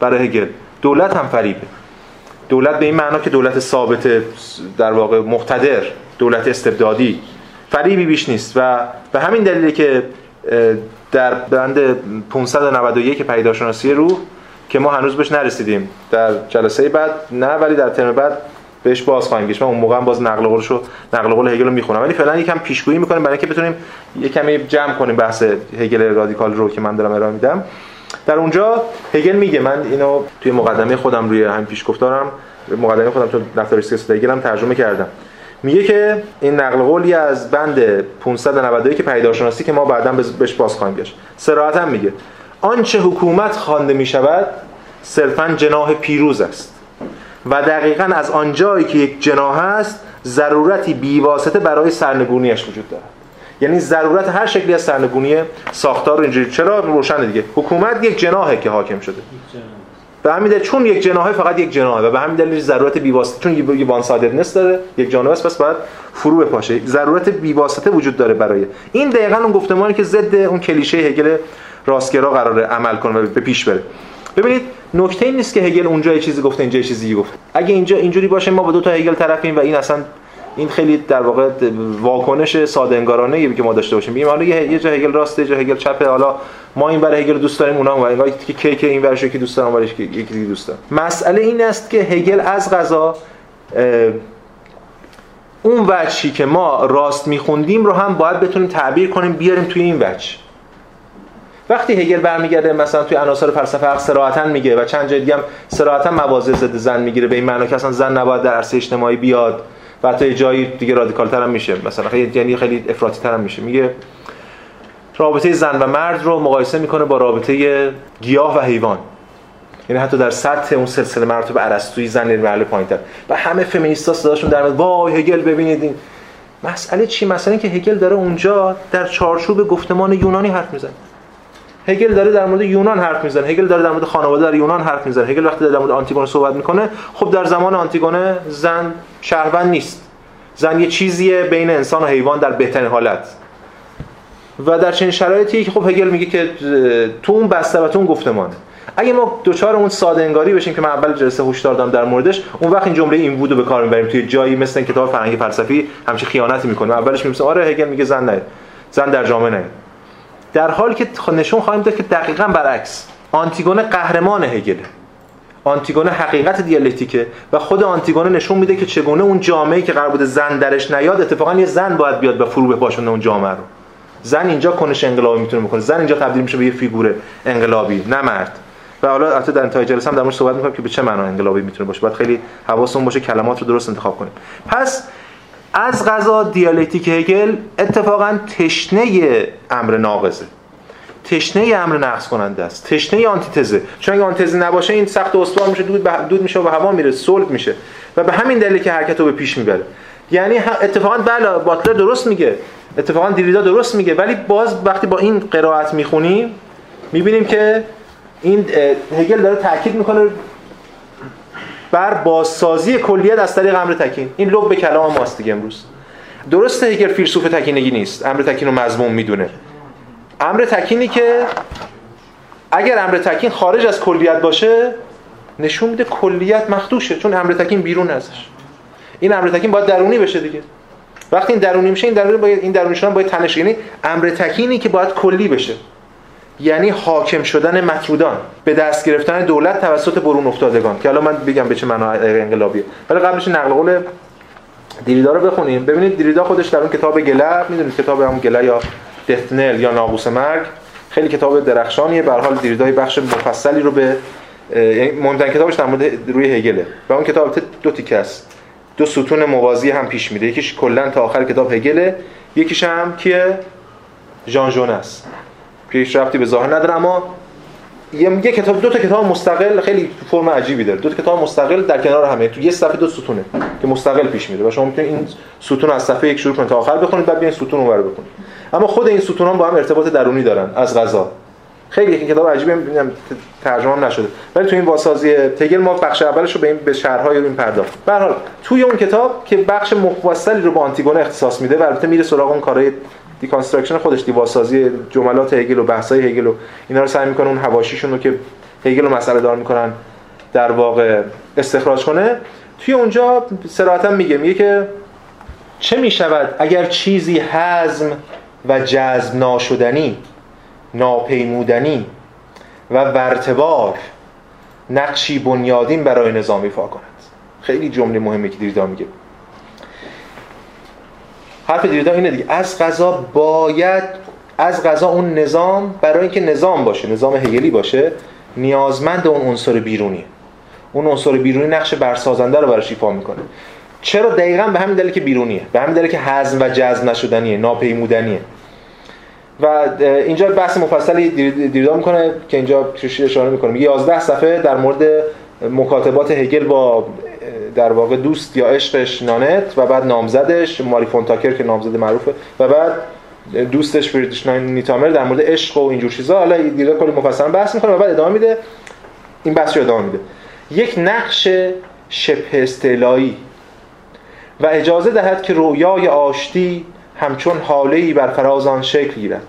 برای هگل. دولت هم فریبه. دولت به این معنا که دولت ثابت در واقع مقتدر دولت استبدادی. فریبی بیش نیست و به همین دلیلی که در بند 591 پیداشناسی روح که ما هنوز بهش نرسیدیم. در جلسه بعد نه ولی در ترم بعد بهش باز خواهیم گشت. من اون موقع هم باز نقل قولشو نقل قول هگل رو می‌خونم. ولی فعلا یکم پیشگویی می‌کنیم برای اینکه بتونیم یه کمی جمع کنیم بحث هگل رادیکال رو که من دارم ارائه میدم. در اونجا هگل میگه من اینو توی مقدمه خودم روی همین پیش گفتارم مقدمه خودم تو دفتر ریسک هگل هم ترجمه کردم. میگه که این نقل قولی از بند 591 که پیداشناسی که ما بعدا بهش باز خواهیم گشت. صراحتا میگه آنچه حکومت خوانده می‌شود صرفا جناح پیروز است و دقیقا از آنجایی که یک جناح است ضرورتی بیواسطه برای سرنگونیش وجود دارد. یعنی ضرورت هر شکلی از سرنگونی ساختار اینجوری چرا روشن دیگه؟ حکومت یک جناحه که حاکم شده. به همین دلیل چون یک جناحه فقط یک جناحه و به همین دلیل ضرورت بیواسطه چون یه وان سایدنس داره یک جانبه است پس باید فرو بپاشه. ضرورت بیواسطه وجود داره برای این. دقیقاً اون گفتمانی که ضد اون کلیشه هگل راستگرا قراره عمل کنه و به پیش بره. ببینید نکته این نیست که هگل اونجا یه چیزی گفته اینجا یه چیزی گفته. اگه اینجا اینجوری باشه ما با دو تا هگل طرفیم و این اصلا این خیلی در واقع واکنش ساده انگارانه ای که ما داشته باشیم. میگیم حالا یه جا هگل راسته جا هگل چپه. حالا ما این برای هگل دوست داریم اونا اون که کیک این ورشو که دوست دارم که یکی دیگه دوست دارم مسئله این است که هگل از غذا اون وجهی که ما راست میخوندیم رو هم باید بتونیم تعبیر کنیم بیاریم توی این وجه. وقتی هگل برمیگرده مثلا توی عناصر فلسفه حق صراحتا میگه و چند جای دیگه هم صراحتا مواضع ضد زن می‌گیره. به این معنی که اصلا زن نباید در عرصه اجتماعی بیاد. و حتی جایی دیگه رادیکال تر هم میشه. مثلا خیلی یعنی خیلی افراطی تر هم میشه. میگه رابطه زن و مرد رو مقایسه می‌کنه با رابطه گیاه و حیوان. یعنی حتی در سطح اون سلسله مراتب ارسطویی زن در مرحله پایینتر. و همه فمینیستا صداشون در وای هگل ببینید این مسئله چی؟ مسئله که هگل داره اونجا در چارچوب گفتمان یونانی حرف می‌زنه. هگل داره در مورد یونان حرف می‌زنه. هگل داره در مورد خانواده در یونان حرف می‌زنه. هگل وقتی در مورد آنتیگونه صحبت می‌کنه خب در زمان آنتیگونه زن شهروند نیست. زن یه چیزیه بین انسان و حیوان در بهترین حالت. و در چنین شرایطی که خب هگل میگه که تو اون بسته و تو اون گفتمانه اگه ما دوچار اون ساده انگاری بشیم که من اول جلسه هشدار دادم در موردش اون وقت این جمله این بودو به کار می‌بریم. توی جایی مثل کتاب فرهنگی فلسفی همچین خیانتی می‌کنه. اولش میگیم آره هگل میگه زن نه. زن در جامعه نه. در حالی که نشون خواهیم داد که دقیقا برعکس. آنتیگونه قهرمان هگله آنتیگونه حقیقت دیالکتیکه و خود آنتیگونه نشون میده که چگونه اون جامعه‌ای که قرار بوده زن درش نیاد اتفاقا یه زن باید بیاد و فرو بپاشونه اون جامعه رو. زن اینجا کنش انقلابی می‌تونه بکنه. زن اینجا تبدیل میشه به یه فیگور انقلابی. نه مرد. و حالا البته در انتهای جلسه هم در مورد صحبت می‌کنم که به چه معنا انقلابی می‌تونه باشه. باید خیلی حواسمون باشه کلمات رو درست انتخاب کنیم. پس از غذا دیالکتیک هگل اتفاقا تشنه امر ناقضه. تشنه امر نقص کننده است. تشنه آنتیتزه. چون اگه آنتیتزه نباشه این سخت استوار میشه دود دود میشه و به هوا میره صلب میشه و به همین دلیل که حرکت رو به پیش می‌بره. یعنی اتفاقا بله باتلر درست میگه. اتفاقا دیریدا درست میگه. ولی باز وقتی با این قرائت می‌خونیم می‌بینیم که این هگل داره تاکید می‌کنه بر بازسازی کلیت از طریق امر تکین. این لب به کلام ماست دیگه امروز. درسته هگل فیلسوف تکینگی نیست. امر تکین رو مضمون می‌دونه. امر تکینی که اگر امر تکین خارج از کلیت باشه نشون میده کلیت مخدوشه چون امر تکین بیرون ازش. این امر تکین باید درونی بشه دیگه. وقتی این درونی میشه این درونی باید این درونی شدن باید تنش. یعنی امر تکینی که باید کلی بشه. یعنی حاکم شدن مطرودان به دست گرفتن دولت توسط برون افتادگان که الان من بگم به چه معنای انقلابیه. ولی قبلش نقل قول دیریدا رو بخونیم. ببینید دیریدا خودش در اون کتاب گله می‌دونید کتاب همون گله یا دثنل یا ناقوس مرگ خیلی کتاب درخشانیه. به حال دیریدا بخش مفصلی رو به مهمترین کتابش در مورد روی هگله. و اون کتاب دو تیکه است. دو ستون موازی هم پیش میده یکیش کلا تا آخر کتاب هگله یکیش هم که ژون است. پیش رفتی به ظاهر نداره اما یه کتاب دو تا کتاب مستقل خیلی فرم عجیبی داره. دو تا کتاب مستقل در کنار همه. تو یه صفحه دو ستونه که مستقل پیش میره و شما می‌تونید این ستون از صفحه یک شروع کنید تا آخر بخونید بعد بیاین ستون اونور بخونید. اما خود این ستون هم با هم ارتباط درونی دارن از غذا. خیلی یک کتاب عجیبی می‌بینم ترجمه هم نشده. ولی تو این واسازی تگل ما بخش اولش رو به این به شرح‌های این پرداخت. به حال توی اون کتاب که بخش مفصلی رو با آنتیگونه اختصاص میده و البته میره سراغ اون کارهای deconstruction خودش دی واسازی جملات هگل و بحث‌های هگل و اینا رو سعی می‌کنه اون حواشیشون رو که هگل رو مسئله دار می‌کنن در واقع استخراج کنه. توی اونجا صراحتا میگه میگه که چه می‌شود اگر چیزی هضم و جذب ناشدنی ناپیمودنی و ورطه‌وار نقشی بنیادین برای نظام ایفا کند؟ خیلی جمله مهمه که دیریدا میگه. حرف دیریدا اینه دیگه. از غذا باید از غذا اون نظام برای اینکه نظام باشه نظام هگلی باشه نیازمند اون عنصر بیرونی اون عنصر بیرونی نقش برسازنده رو براش ایفا می‌کنه. چرا دقیقا به همین دلیل که بیرونیه؟ به همین دلیل که هضم و جذب نشدنیه ناپیمودنیه. و اینجا بحث مفصلی دیردا می‌کنه که اینجا اشاره می‌کنه. میگه 11 صفحه در مورد مکاتبات هگل با در واقع دوست یا عشقش نانت و بعد نامزدش ماری فونتاکر که نامزد معروفه و بعد دوستش فریدریش نیتامر در مورد عشق و اینجور چیزا. حالا دیگه کلی مفصل بحث می‌کنه و بعد ادامه میده. این بحث رو ادامه میده. یک نقش شبه استعلایی و اجازه دهد که رویای آشتی همچون حاله بر فراز آن شکل گیرد.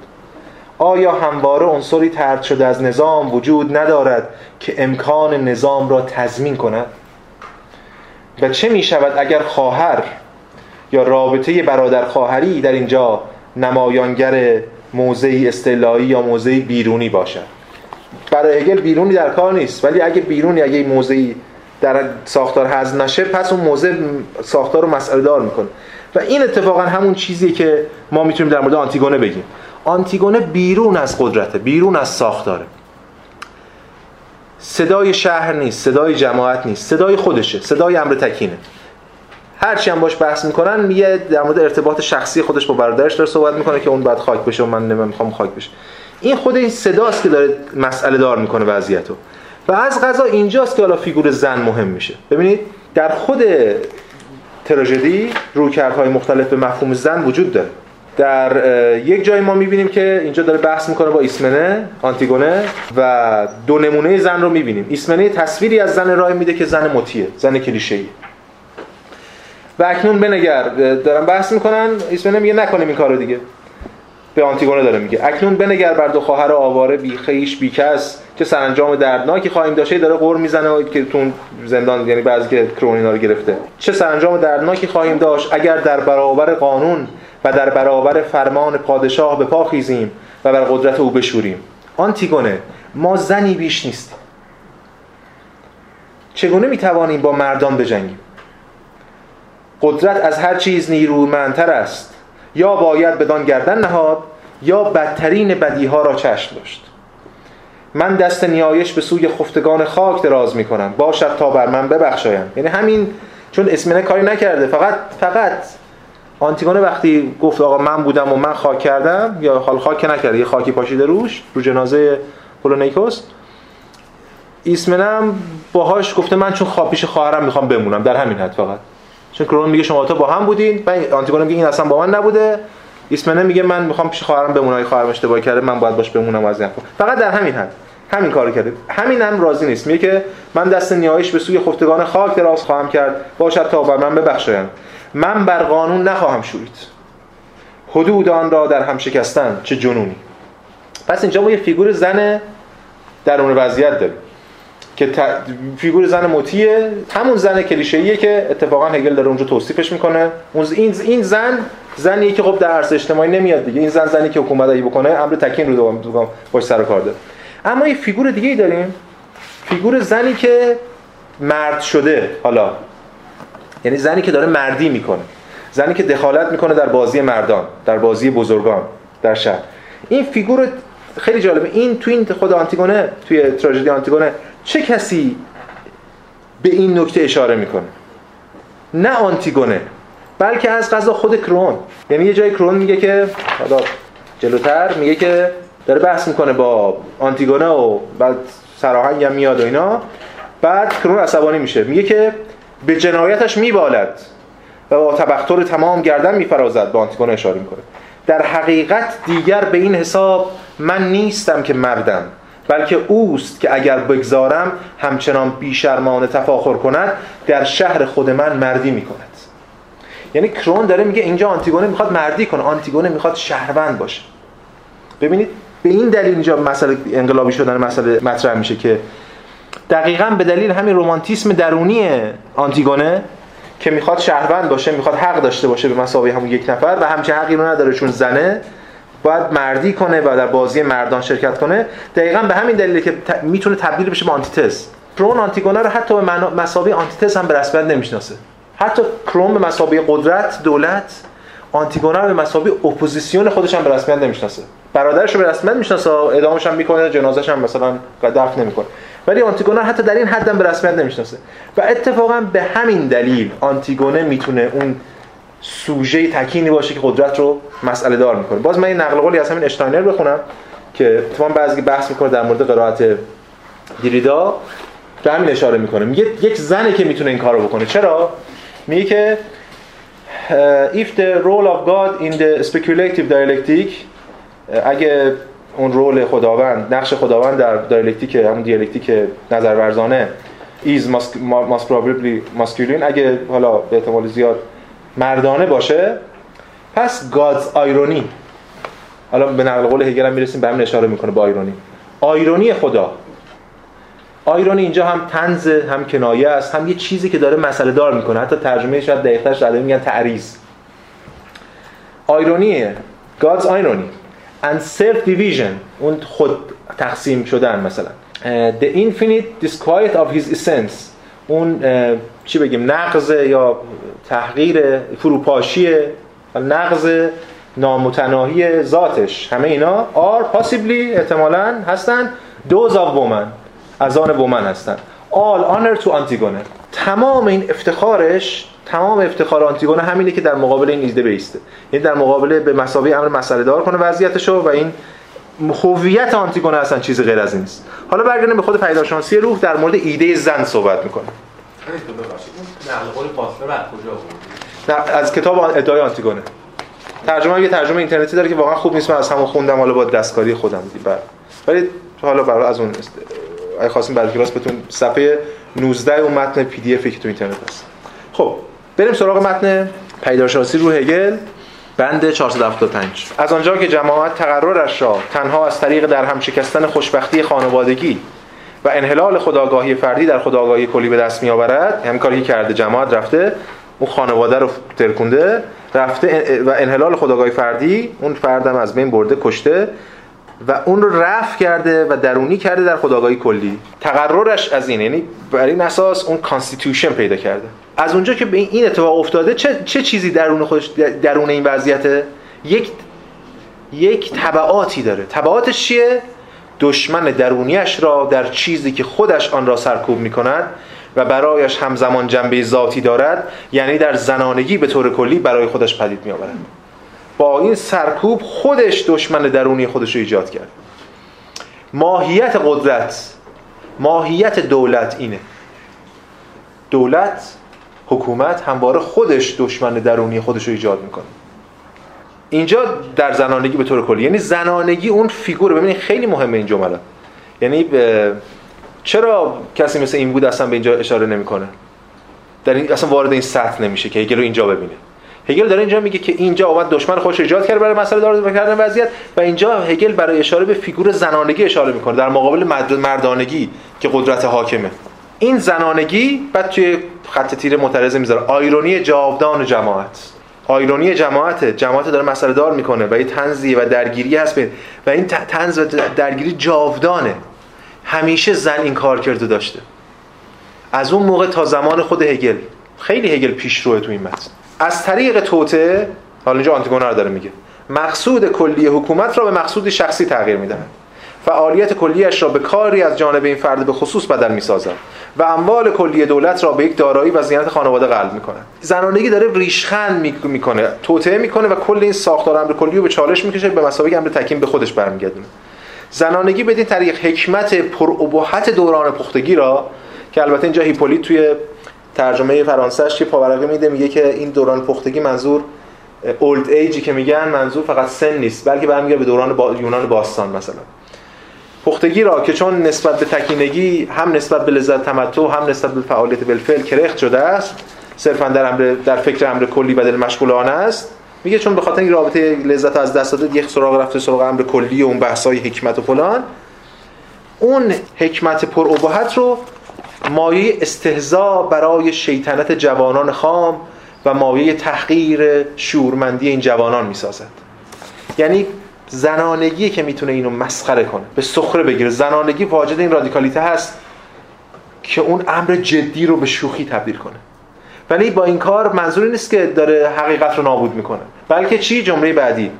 آیا همواره عنصری ترد شده از نظام وجود ندارد که امکان نظام را تضمین کند؟ و چه می شود اگر خواهر یا رابطه برادر خواهری در اینجا نمایانگر موضعی استعلایی یا موضعی بیرونی باشد؟ برای هگل بیرونی در کار نیست ولی اگه بیرونی اگه موضعی در ساختار هضم نشه پس اون موضع ساختار رو مسئله دار می‌کنه. و این اتفاقا همون چیزی که ما می‌تونیم در مورد آنتیگونه بگیم. آنتیگونه بیرون از قدرته بیرون از ساختاره. صدای شهر نیست صدای جماعت نیست صدای خودشه صدای امر تکینه. هرچی هم باش بحث می‌کنن میگه در مورد ارتباط شخصی خودش با برادرش داره صحبت می‌کنه که اون بعد خاک بشه و من نمی‌خوام خاک بشه. این خود این صداست که داره مسئله دار می‌کنه وضعیتو. و از غذا اینجاست که حالا فیگور زن مهم میشه. ببینید در خود تراژدی رویکردهای مختلف به مفهوم زن وجود داره. در یک جای ما می‌بینیم که اینجا داره بحث می‌کنه با ایسمنه آنتیگونه و دو نمونه زن رو می‌بینیم. ایسمنه تصویری از زن رای میده که زن مطیعه زن کلیشه‌ای. و اکنون بنگر دارن بحث می‌کنن ایسمنه میگه نکنیم این کارو دیگه. به آنتیگونه داره میگه. اکنون بنگر بر دو خواهر آواره بی خیش بی کس که سرانجام دردناکی خواهیم داشته داره قور می‌زنه که تو زندان یعنی بعضی که کرونینا رو گرفته. چه سرانجام دردناکی خواهیم داشت. اگر در برابر قانون و در برابر فرمان پادشاه به پا خیزیم و بر قدرت او بشوریم. آنتیگونه ما زنی بیش نیستیم. چگونه می‌توانیم با مردان بجنگیم؟ قدرت از هر چیز نیرومندتر است. یا باید بدان گردن نهاد یا بدترین بدیها را چشم داشت. من دست نیایش به سوی خفتگان خاک دراز می کنم باشد تا بر من ببخشایم یعنی همین چون اسمنه کاری نکرده فقط فقط آنتیگونه وقتی گفت آقا من بودم و من خاک کردم یا حال خاک نکرده یه خاکی پاشیده روش رو جنازه پولونیکوس ایسمنم باهاش گفته من چون خواب پیش خواهرم می‌خوام بمونم در همین حد فقط. چون کرون میگه شما تا با هم بودین و آنتیگونه میگه این اصلا با من نبوده. ایسمنه میگه من می‌خوام پیش خواهرم بمونم اگه خواهرم اشتباه کرده من باید باش بمونم از این فقط در همین حد. همین کارو کرده. همین هم راضی نیست. میگه که من دست نیایش به سوی خفتگان خاک دراز خواهم کرد. باشد تا بر من ببخشایند. من بر قانون نخواهم شورید. حدود آن را در هم شکستن چه جنونی. پس اینجا ما یه فیگور زن درون وضعیت داریم که فیگور زن مطیعه همون زن کلیشه‌ایه که اتفاقا هگل داره اونجا توصیفش می‌کنه. اون این این زن زنی که خب در عرصه اجتماعی نمیاد دیگه. این زن زنی که حکومت ای بکنه امر تکین رو مدام باهاش سر کار داره. اما یه فیگور دیگه ای داریم. فیگور زنی که مرد شده حالا یعنی زنی که داره مردی می‌کنه. زنی که دخالت می‌کنه در بازی مردان در بازی بزرگان در شهر. این فیگور خیلی جالبه. این تو این خود آنتیگونه توی تراژدی آنتیگونه چه کسی به این نکته اشاره می‌کنه؟ نه آنتیگونه بلکه از قضا خود کرئون. یعنی یه جای کرئون میگه که حالا جلوتر میگه که داره بحث می‌کنه با آنتیگونه و بعد سراهنگ هم میاد و اینا. بعد کرون عصبانی میشه. میگه که به جنایتش میبالد و با تبختر تمام گردن میفرازد به آنتیگونه اشاره می‌کنه. در حقیقت دیگر به این حساب من نیستم که مردم بلکه اوست که اگر بگذارم همچنان بیشرمانه تفاخر کند در شهر خود من مردی می‌کند. یعنی کرون داره میگه اینجا آنتیگونه می‌خواد مردی کنه آنتیگونه می‌خواد شهروند باشه. ببینید به این دلیل اینجا مسئله انقلابی شدن مسئله مطرح میشه که دقیقا به دلیل همین رومانتیسم درونی آنتیگونه که می‌خواد شهروند باشه می‌خواد حق داشته باشه به مسابقه همون یک نفر و همچه حقی رو نداره چون زنه باید مردی کنه و در بازی مردان شرکت کنه. دقیقا به همین دلیله که می‌تونه تبدیل بشه به آنتیتز کرون آنتیگونه رو حتی به به مثابه آنتی‌تز هم به رسمیت نمی‌شناسه. حتی کرئون به مثابه قدرت دولت آنتیگونه به مثابه اپوزیسیون خودش هم به رسمیت نمی‌شناسه. برادرش رو به رسمیت می‌شناسه اعدامش هم می‌کنه جنازش هم مثلا دفن نمی‌کنه. ولی آنتیگونه حتی در این حد هم به رسمیت نمی‌شناسه. و اتفاقا به همین دلیل آنتیگونه می‌تونه اون سوژه تکینی باشه که قدرت رو مسئله دار می‌کنه. باز من این نقل قولی از همین اشتاینر بخونم که اتفاقا بعضی بحث می‌کنه در مورد قرائت دیریدا به همین اشاره می‌کنه. میگه یک زنی که می‌تونه این کارو بکنه. چرا؟ میگه که if the role of God in the speculative dialectic اگه اون رول خداوند نقش خداوند در دیالکتیک همون دیالکتیک نظر ورزانه is must probably masculine اگه حالا به احتمال زیاد مردانه باشه پس God's irony. حالا به نقل قول هگل هم می‌رسیم به همین اشاره می‌کنه با آیرونی آیرونی خدا. آیرونی اینجا هم تنز هم کنایه است هم یه چیزی که داره مسئله دار می‌کنه. حتی ترجمه شاید دقیقتر شده میگن تعریض. آیرونیه. God's irony. And self division اون خود تقسیم شدن مثلا. The infinite disquiet of his essence. اون چی بگیم نقض یا تحقیر فروپاشی نقض نامتناهی ذاتش. همه اینا are possibly احتمالاً هستن. Those of woman. از آن وومن هستن. All honor to Antigone. تمام این افتخارش تمام افتخار آنتیگونه همینه که در مقابل این ایده بیسته. یعنی در مقابل به مساوی امر مسئله دار کنه وضعیتشو و این هویت آنتیگونه اصلا چیز غیر از این نیست. حالا برگردیم به خود پیداشناسی روح در مورد ایده زن صحبت می‌کنه از کتاب ادعای آنتیگونه. ترجمه یه ترجمه اینترنتی داره که واقعا خوب نیست. من از همون خوندم حالا با دستکاری خودم. دیگه بله. ولی حالا برای از اون اگه خواستیم بعد کلاس بتون صفحه 19 اون متن پی دی افی که تو اینترنت هست. خب بریم سراغ متن پیدارشناسی رو هگل بند 475 از آنجا که جماعت تقررش را تنها از طریق در هم شکستن خوشبختی خانوادگی و انحلال خداگاهی فردی در خداگاهی کلی به دست میآورد همین کاری که کرده جماعت رفته اون خانواده رو ترکونده رفته و انحلال خودآگاهی فردی اون فردم از بین برده کشته و اون رو رفع کرده و درونی کرده در خودآگاهی کلی. تقررش از این یعنی بر این اساس اون constitution پیدا کرده. از اونجا که به این اتفاق افتاده چه, چه چیزی درون خودش درون این وضعیت یک یک تبعاتی داره. تبعاتش چیه؟ دشمن درونیش را در چیزی که خودش آن را سرکوب می کند و برایش همزمان جنبه ذاتی دارد یعنی در زنانگی به طور کلی برای خودش پدید می آورد با این سرکوب خودش دشمن درونی خودش رو ایجاد کرد. ماهیت قدرت ماهیت دولت اینه. دولت حکومت همواره خودش دشمن درونی خودش رو ایجاد می‌کنه. اینجا در زنانگی به طور کلی یعنی زنانگی اون فیگور ببینید خیلی مهمه این جمله. یعنی چرا کسی مثل این بود اصلا به اینجا اشاره نمی‌کنه؟ در این اصلا وارد این سطح نمیشه که هگل رو اینجا ببینه. هگل داره اینجا میگه که اینجا اومد دشمن خودش ایجاد کرد برای مسئله دار کردن وضعیت و اینجا هگل برای اشاره به فیگور زنانگی اشاره می‌کنه در مقابل مردانگی که قدرت حاکمه. این زنانگی بعد توی خط تیر معترضه می‌ذاره. آیرونی جاودان جماعت. آیرونی جماعت جماعت داره مسئله دار می‌کنه و این تنزیه و درگیری هست و این تنز و درگیری جاودانه. همیشه زن این کار کرده داشته. از اون موقع تا زمان خود هگل. خیلی هگل پیشروه تو این متن از طریق توته حالا اینجا آنتیگونا داره میگه مقصود کلی حکومت را به مقصود شخصی تغییر می‌دهند فعالیت کلیش را به کاری از جانب این فرد به خصوص بدل می‌سازد و اموال کلی دولت را به یک دارایی و زینت خانواده قلب می‌کنه زنانگی داره ریشخند می‌کنه توطئه می‌کنه و کل این ساختار امر کلی رو به چالش می‌کشه به مسابقه امر تکیم به خودش برمیگردونه. زنانگی بدین طریق حکمت پرابهت دوران پختگی را که البته اینجا هیپولیت توی ترجمه فرانسهش که پاورقی میده؟ میگه که این دوران پختگی منظور اولد ایجی که میگن منظور فقط سن نیست بلکه برمیگرده به دوران با... یونان باستان مثلا. پختگی را که چون نسبت به تکینگی هم نسبت به لذت تمتع هم نسبت به فعالیت بالفعل کرخت شده است صرفا در امر در فکر امر کلی بدل مشغولانه است. میگه چون به خاطر این رابطه لذت از دست داده یک سراغ رفته سراغ امر کلی و اون بحث‌های حکمت و فلان. اون حکمت پر رو مایه استهزا برای شیطنت جوانان خام و مایه تحقیر شورمندی این جوانان می‌سازد. یعنی زنانگی که می‌تونه اینو مسخره کنه به سخره بگیره. زنانگی واجد این رادیکالیته هست که اون امر جدی رو به شوخی تبدیل کنه. ولی با این کار منظوری نیست که داره حقیقت رو نابود می‌کنه. بلکه چی؟ جمله بعدی.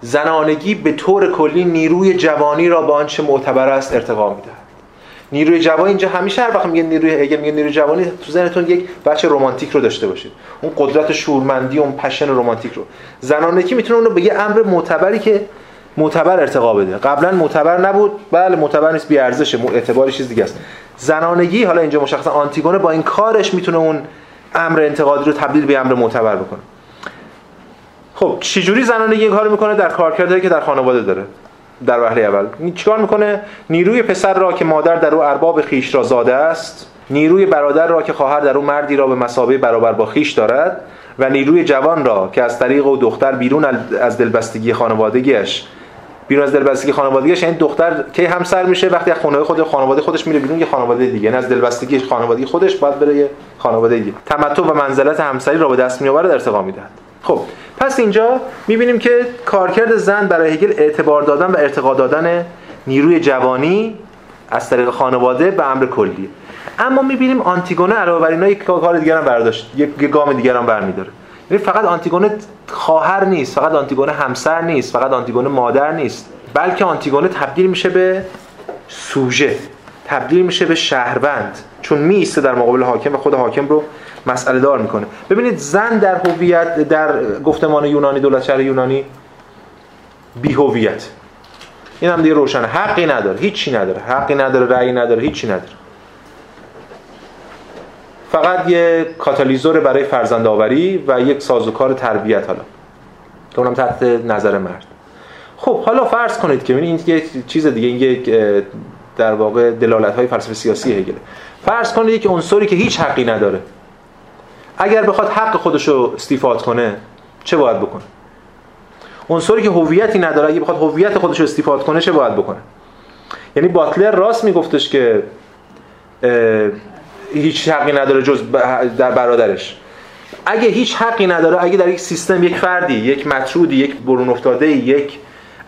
زنانگی به طور کلی نیروی جوانی را به آنچه معتبر است ارتقا میده نیروی جوانی اینجا همیشه هر وقت میگه نیروی اگه میگه نیروی جوانی تو ذهنتون یک بچه رمانتیک رو داشته باشید. اون قدرت شورمندی اون پشن رمانتیک رو. زنانگی می‌تونه اونو به یه امر معتبری که معتبر ارتقا بده؟ قبلا معتبر نبود. بله معتبر نیست بی ارزشه اعتباری چیز دیگه است. زنانگی حالا اینجا مشخصا آنتیگونه با این کارش می‌تونه اون امر انتقادی رو تبدیل به امر معتبر بکنه. خب چجوری زنانگی این کارو می‌کنه؟ در کارکردی که در خانواده داره. در وهله اول. چیکار می‌کنه؟ نیروی پسر را که مادر در او ارباب خیش را زاده است نیروی برادر را که خواهر در او مردی را به مسابه برابر با خیش دارد و نیروی جوان را که از طریق او دختر بیرون از دلبستگی خانوادگیش بیرون از دلبستگی خانوادگیش یعنی دختر کی همسر میشه وقتی از خانواده خود خانواده خودش میره بیرون یه خانواده دیگه. از دلبستگی خانوادگی خودش باید بره یه خانواده دیگه. تمتع و منزلت همسری را به دست میآورد ارتقا می‌دهد. خب پس اینجا می‌بینیم که کارکرد زن برای هگل اعتبار دادن و ارتقا دادن نیروی جوانی از طریق خانواده به امر کلی. اما می‌بینیم آنتیگونه علاوه بر اینا یک کار دیگر هم برداشت یک گام دیگر هم برمیداره. یعنی فقط آنتیگونه خواهر نیست فقط آنتیگونه همسر نیست فقط آنتیگونه مادر نیست بلکه آنتیگونه تبدیل میشه به سوژه تبدیل میشه به شهروند. چون میسته در مقابل حاکم و خود حاکم رو مسئله دار می‌کنه. ببینید زن در هویت در گفتمان یونانی دولت شهر یونانی بی هویت این هم دیگه روشنه. حقی نداره هیچی نداره. حقی نداره رأی نداره هیچی نداره. فقط یه کاتالیزور برای فرزند آوری و یک سازوکار تربیت حالا. که اونم تحت نظر مرد. خب حالا فرض کنید که این یک چیز دیگه این یک در واقع دلالت های فلسفه سیاسی هگله. فرض کنید یک عنصری که هیچ حقی نداره. اگر بخواد حق خودش رو استیفاد کنه چه باید بکنه؟ عنصری که هویتی نداره اگه بخواد هویت خودش رو استیفاد کنه چه باید بکنه؟ یعنی باتلر راست میگفتش که هیچ حقی نداره جز در برادرش. اگه هیچ حقی نداره اگه در یک سیستم یک فردی یک مطرودی یک برون افتاده یک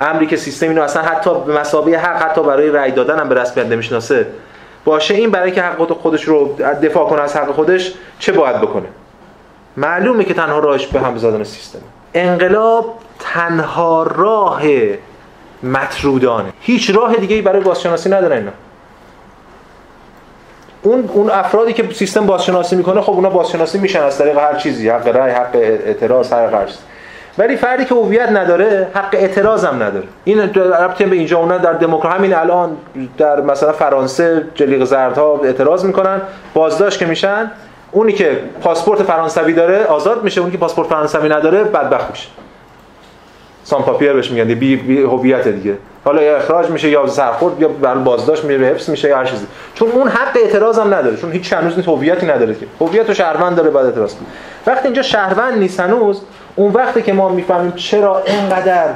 امری که سیستم اینو اصلا حتی به مسابقه حق حتی برای رأی دادن هم به رسمیت نمی‌شناسه باشه این برای که حق خودش رو دفاع کنه از حق خودش چه باید بکنه؟ معلومه که تنها راهش به هم زدن سیستم. انقلاب تنها راه مطرودانه. هیچ راه دیگه برای بازشناسی نداره اینا. اون اون افرادی که سیستم بازشناسی می‌کنه خب اونا بازشناسی میشن از طریق هر چیزی حق رأی حق اعتراض هر هر ولی فردی که هویت نداره حق اعتراض هم نداره. این ربطی به اینجا اونا در دموکراسی همین الان در مثلا فرانسه جلیق زردها اعتراض می‌کنن. بازداشت که میشن اونی که پاسپورت فرانسوی داره آزاد میشه اونی که پاسپورت فرانسوی نداره بدبخت میشه. سان پاپیر بهش میگن بی, هویت دیگه. حالا یا اخراج میشه یا سرخورد یا برای بازداشت میره حبس میشه یا هر چیزی. چون اون حق اعتراض هم نداره چون هیچ هنوز هویتی نداره که. هویت و شهروند داره بعد اعتراض وقتی اینجا شهروند نیست هنوز اون وقتی که ما می‌فهمیم چرا اینقدر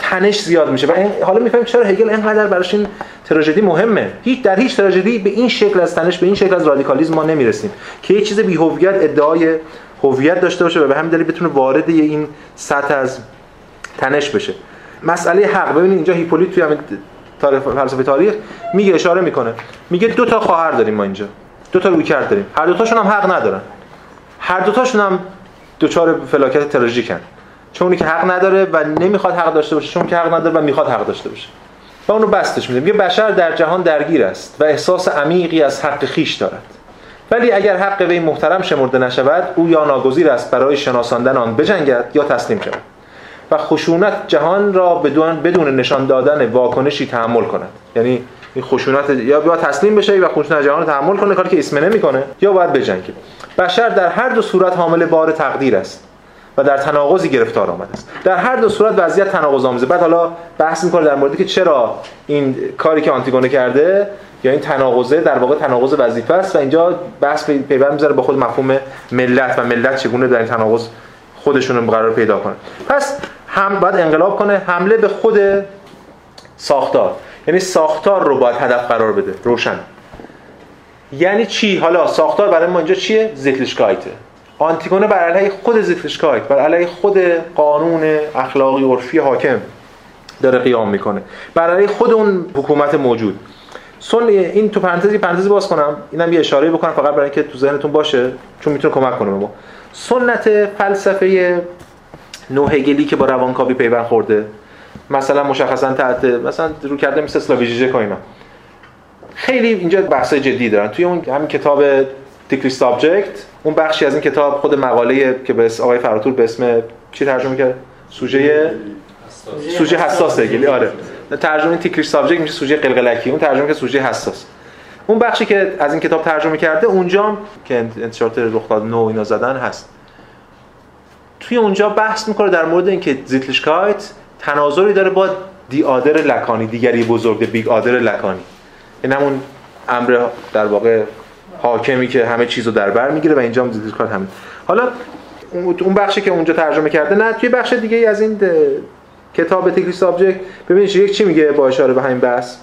تنش زیاد میشه. و حالا می‌فهمیم چرا هگل اینقدر براش این تراژدی مهمه. هیچ در هیچ تراژدی به این شکل از تنش به این شکل از رادیکالیسم ما نمی‌رسیم. که یه چیز بی هویت ادعای هویت داشته باشه و به همین دلیل بتونه وارد این سطح از تنش بشه. مسئله حق. ببینید اینجا هیپولیت توی همین تاریخ فلسفه تاریخ میگه اشاره می‌کنه. میگه دو تا خواهر داریم ما اینجا. دو تا روی کرد داریم. هر دو تاشون هم حق ندارن. هر دو تاشون هم دوچار فلاکت تراژیکن. چون که حق نداره و نمی‌خواد حق داشته باشه چون که حق نداره و می‌خواد حق داشته باشه. و اونو بستش میده میگه بشر در جهان درگیر است و احساس عمیقی از حق خیش دارد. ولی اگر حق وی محترم شمرده نشود او یا ناگزیر است برای شناساندن آن بجنگد یا تسلیم شود. و خشونت جهان را بدون بدون نشان دادن واکنشی تحمل کند. یعنی این خشونت یا باید تسلیم بشه و خشونت جهان تحمل کنه کاری که اسم نمی‌کنه یا باید بجنگه. بشر در هر دو صورت حامل بار تقدیر است. و در تناقضی گرفتار آمده است. در هر دو صورت وضعیت تناقض آمیزه بعد حالا بحث می‌کنه در موردی که چرا این کاری که آنتیگونه کرده یا این تناقضه در واقع تناقض وظیفه است و اینجا بحث پیوند می‌ذاره با خود مفهوم ملت و ملت چگونه در این تناقض خودشون رو قرار پیدا کنه. پس هم باید انقلاب کنه حمله به خود ساختار. یعنی ساختار رو باید هدف قرار بده روشن. یعنی چی؟ حالا ساختار برای ما اینجا چیه؟ زیتلشکایته آنتیگونه بر علیه خود زیتلشکایت بر علیه خود قانون اخلاقی عرفی حاکم داره قیام می‌کنه. بر علیه خود اون حکومت موجود. سن این تو پرانتزی پرانتزی باز کنم اینم یه اشاره بکنم فقط برای اینکه تو ذهنتون باشه چون می‌تونه کمک کنه ما. سنت فلسفه نوهگلی که با روانکاوی پیوند خورده مثلا مشخصا تحت مثلا رو کرده مثل اسلاویژیژه کوینا خیلی اینجا بحث جدی دارن. توی اون همین کتاب تیکلی سابجکت اون بخشی از این کتاب خود مقاله که به آقای فراتور به اسم چی ترجمه کرد؟ سوژه سوژه حساس گلی آره. ترجمه ticklish subject میشه سوژه قلقلکی. اون ترجمه که سوژه حساس. اون بخشی که از این کتاب ترجمه کرده اونجا که انتشارات رخداد نو اینا زدن هست. توی اونجا بحث می‌کنه در مورد اینکه Sittlichkeit تناظری داره با the Other لکانی دیگری بزرگ big Other لکانی این همون امر در واقع حاکمی که همه چیز رو در بر می‌گیره و اینجا هم Sittlichkeit همین. حالا اون بخشی که اونجا ترجمه کرده نه توی بخش دیگه ای از این کتاب تکلی سابجکت ببینید یک چی میگه با اشاره به همین بحث؟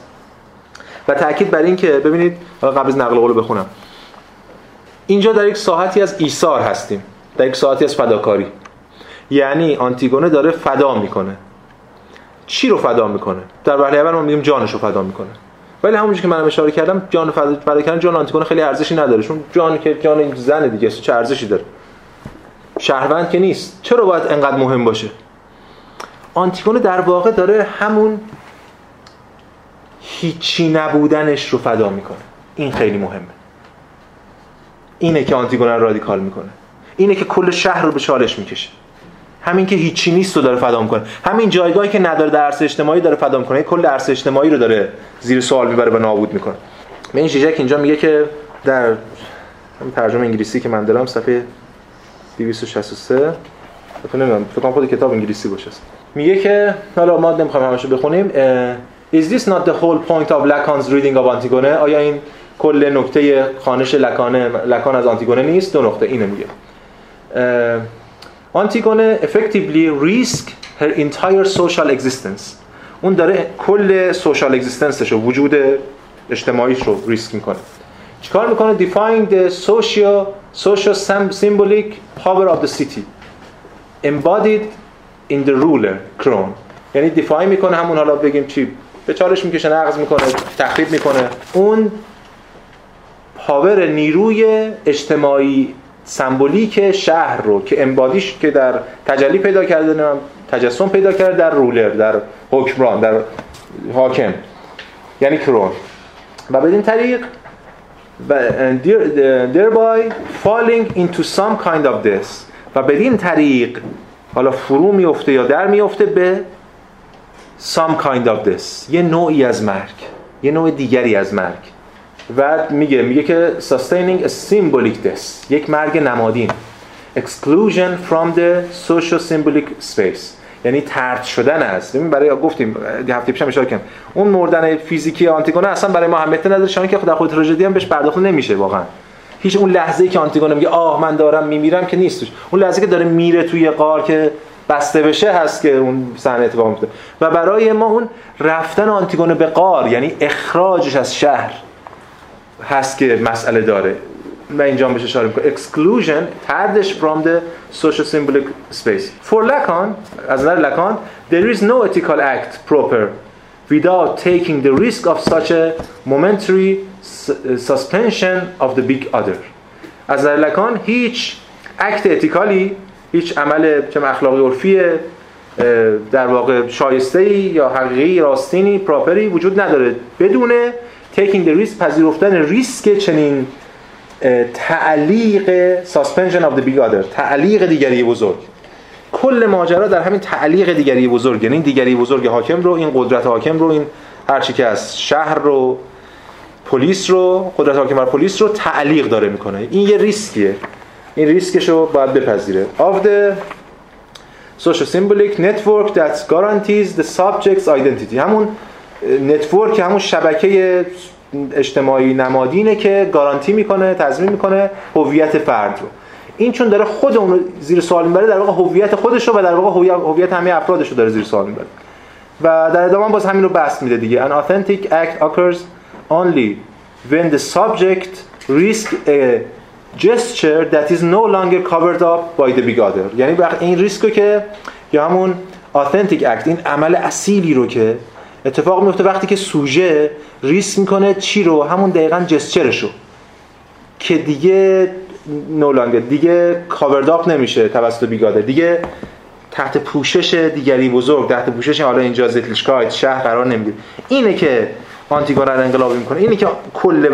و تاکید بر این که ببینید قبل از نقل قول بخونم. اینجا در یک ساحتی از ایثار هستیم. در یک ساعتی از فداکاری. یعنی آنتیگونه داره فدا می‌کنه. چی رو فدا می‌کنه؟ در وهله اول ما میگیم جانش رو فدا می‌کنه. ولی همونجوری که من اشاره کردم جان فدا, فدا کردن جان آنتیگونه خیلی ارزشی نداره چون جان که جان این زن دیگه چه ارزشی داره؟ شهروند که نیست. چرا باید انقدر مهم باشه؟ آنتیگونه در واقع داره همون هیچی نبودنش رو فدا می‌کنه. این خیلی مهمه. اینه که آنتیگونه رادیکال می‌کنه. اینه که کل شهر رو به چالش می‌کشه. همین که هیچی نیست رو داره فدا می‌کنه همین جایگاهی که نداره در عرصه اجتماعی داره فدا می‌کنه کل عرصه اجتماعی رو داره زیر سوال می‌بره و نابود می‌کنه. این ژیژک اینجا میگه که در ترجمه انگلیسی که من دارم صفحه 263 فکر نمی‌دونم فکر کنم خود کتاب انگلیسی باشه. میگه که حالا ما نمی‌خوایم همشو بخونیم. Is this not the whole point of Lacan's reading of Antigone? آیا این کل نکته خانش لکان لکان از آنتیگونه نیست؟ دو نقطه اینو میگه. آنتیگونه effectively risk her entire social existence. اون داره کل سوشال اگزیستنسش رو وجود اجتماعیش رو ریسک می‌کنه. چیکار می‌کنه؟ Define the social social symbolic power of the city. Embodied in the ruler crown. یعنی دیفاین می‌کنه همون حالا بگیم چی؟ به چالش می‌کشه نقض می‌کنه تخریب می‌کنه. اون پاور نیروی اجتماعی سمبولیک شهر رو که امبادیش که در تجلی پیدا کرده تجسم پیدا کرده در رولر در حکمران در حاکم. یعنی کرون و بدین طریق thereby falling into some kind of this و بدین طریق حالا فرو میفته یا در میفته به some kind of this یه نوعی از مرگ یه نوع دیگری از مرگ. و میگه میگه که sustaining a symbolic death یک مرگ نمادین. Exclusion from the social symbolic space. یعنی ترد شدن است ببین برای گفتیم هفته پیشم اشاره کردم اون مردن فیزیکی آنتیگونه اصلا برای ما اهمیت نداره چون که خود خود تراژدی هم بهش پرداخت نمیشه واقعا. هیچ اون لحظه ای که آنتیگونه میگه آه من دارم میمیرم که نیستش. اون لحظه که داره میره توی قار که بسته بشه هست که اون صحنه اتفاق میفته. و برای ما اون رفتن آنتیگونه به قار یعنی اخراجش از شهر هست که مسئله داره. و اینجا بهش اشاره می‌کنه exclusion تردش from the social symbolic space. For Lacan از نظر لکان there is no ethical act proper without taking the risk of such a momentary suspension of the big other از نظر لکان هیچ اکت اتیکالی هیچ عمل چه اخلاقی عرفی در واقع شایسته یا حقیقی راستینی پراپری وجود نداره. بدون taking the risk پذیرفتن ریسک چنین تعلیق of the big other تعلیق دیگری بزرگ. کل ماجرا در همین تعلیق دیگری بزرگ یعنی دیگری بزرگ حاکم رو این قدرت حاکم رو این هرچی که از شهر رو پلیس رو قدرت حاکم بر پلیس رو تعلیق داره می‌کنه. این یه ریسکیه. این ریسکش رو باید بپذیره. Of the social symbolic network that guarantees the subject's identity. همون network همون شبکه اجتماعی نمادینه که گارانتی می‌کنه تضمین می‌کنه هویت فرد رو. این چون داره خود اون زیر سوال می‌بره در واقع هویت خودش رو و در واقع هویت همه افرادش رو داره زیر سوال می‌بره. و در ادامه باز همین رو بحث میده دیگه. An authentic act occurs only when the subject risk a gesture that is no longer covered up by the other یعنی این ریسک که یا همون authentic act این عمل اصیلی رو که اتفاق میفته وقتی که سوژه ریس می‌کنه چی رو؟ همون دقیقا جسچرش رو. که دیگه نولانگه دیگه کاورداپ نمیشه توسط بیگاده. دیگه تحت پوشش دیگری بزرگ تحت پوشش حالا اینجا زتلیشکایت شهر قرار نمی‌گیره. اینه که آنتیگونه رو انقلابی می‌کنه. اینه که کل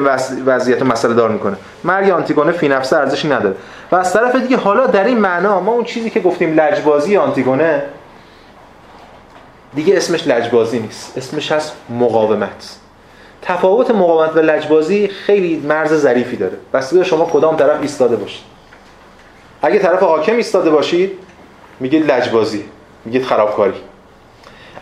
وضعیت مسئله دار می‌کنه. مرگ آنتیگونه فی نفسه ارزشی نداره. و از طرف دیگه حالا در این معنا ما اون چیزی که گفتیم لجبازی آنتیگونه دیگه اسمش لجبازی نیست. اسمش هست مقاومت. تفاوت مقاومت و لجبازی خیلی مرز ظریفی داره. بستگی شما کدام طرف ایستاده باشید. اگه طرف حاکم ایستاده باشید میگید لجبازی میگید خرابکاری.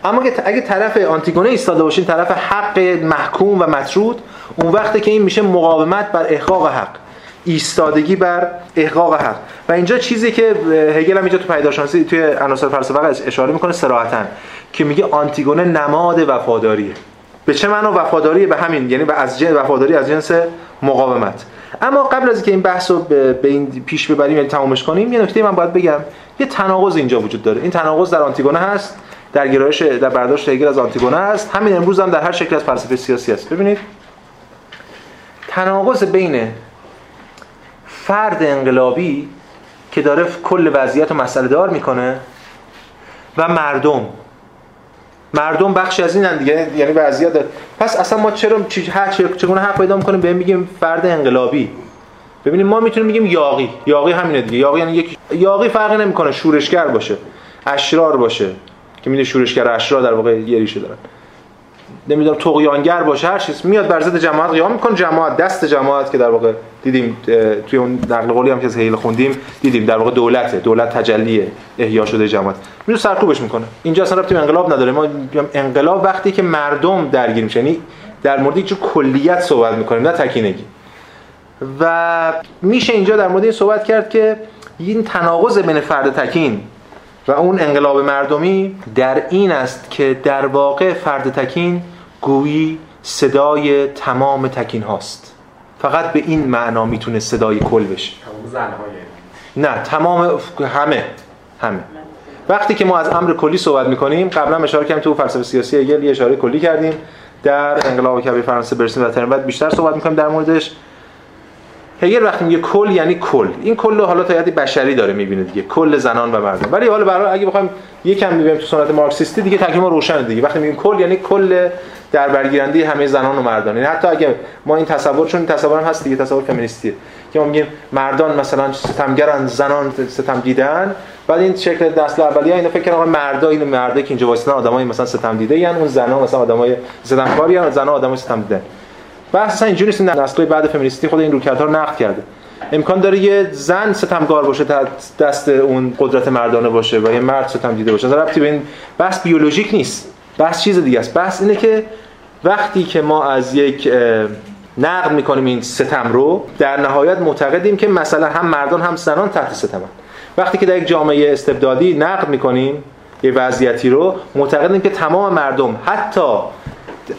اما اگه طرف آنتیگونه ایستاده باشید طرف حق محکوم و مطرود اون وقته که این میشه مقاومت بر احقاق حق. ایستادگی بر احقاق حق. و اینجا چیزی که هگل هم اینجا تو پیداشانسی توی عناصر فلسفه اشاره می‌کنه صراحتا که میگه آنتیگونه نماد وفاداریه. به چه معنا وفاداری به همین یعنی به از جنس وفاداری از جنس مقاومت. اما قبل از اینکه این بحث رو به این پیش ببریم یعنی تمامش کنیم یه نکته من باید بگم. یه تناقض اینجا وجود داره. این تناقض در آنتیگونه هست در گرایش در برداشت هگل از آنتیگونه هست. همین امروز هم در هر شکل از فلسفه سیاسی است. ببینید. تناقض بین فرد انقلابی که داره کل وضعیت رو مسئله دار می‌کنه و مردم. مردم بخشی از این دیگه یعنی وضعیت داره. پس اصلا ما چرا چی چگونه حق پیدا می‌کنیم به میگیم فرد انقلابی. ببینیم ما می‌تونیم بگیم یاقی یاقی همینه دیگه. یاقی یعنی یک یاقی فرقی نمی‌کنه. شورشگر باشه. اشرار باشه. که میده شورشگر اشرار در واقع یه ریشه دارن. نمی‌دونم تقیانگر باشه هر چیز. میاد بر ضد جماعت قیام می‌کنه. جماعت دست جماعت که در واقع دیدیم توی اون نقل قولی هم که هیل خوندیم دیدیم در واقع دولته. دولت تجلیه. احیا شده جماعت. میره سرکوبش می‌کنه. اینجا اصلا رابطه انقلاب نداره. ما انقلاب وقتی که مردم درگیر میشه. یعنی در مورد یک کلیت صحبت می‌کنیم نه تکینگی. و میشه اینجا در مورد این صحبت کرد که این تناقض بین فرد تکین و اون انقلاب مردمی در این است که در واقع فرد تکین گویی صدای تمام تکین هاست. فقط به این معنا می‌تونه صدای کل بشه. نه تمام همه همه. وقتی که ما از امر کلی صحبت می‌کنیم قبلا اشاره کردیم تو فلسفه سیاسی هگل یه اشاره کلی کردیم در انقلاب کبیر فرانسه برسیم و ترم بیشتر صحبت می‌کنیم در موردش. هگل وقتی میگه کل یعنی کل. این کل رو حالا تا یادی بشری داره می‌بینه دیگه. کل زنان و مردان ولی حالا برای اگه بخوایم یکم ببینیم تو سنت مارکسیستی دیگه تکلیف ما روشنه دیگه. وقتی میگیم کل یعنی کل در برگیرنده همه زنان و مردان. یعنی حتی اگه ما این تصور چون تصور هم هست دیگه تصور فمینیستیه که ما میگیم مردان مثلا ستمگرن زنان ستم دیدن بعد این شکل دست اولیه اینا فکر کنم مردا این مردا که اینجا واسطن آدمای مثلا ستم دیده یعنی اون زنا مثلا آدمای ستمکاری ان زنا آدمای ستم دیدن. بحث اصلا اینجوری نیست نسل‌های بعد فمینیستی خود این رویکردها رو نقد کرده. امکان داره یه زن ستمگار باشه دست اون قدرت مردانه باشه و یه مرد ستم دیده باشه. ربطی به این بحث بیولوژیک نیست. بحث چیز دیگه است. بحث اینه که وقتی که ما از یک نقد می‌کنیم این ستم رو در نهایت معتقدیم که مثلا هم مردان هم زنان تحت ستمن. وقتی که در یک جامعه استبدادی نقد می‌کنیم یه وضعیتی رو معتقدیم که تمام مردم حتی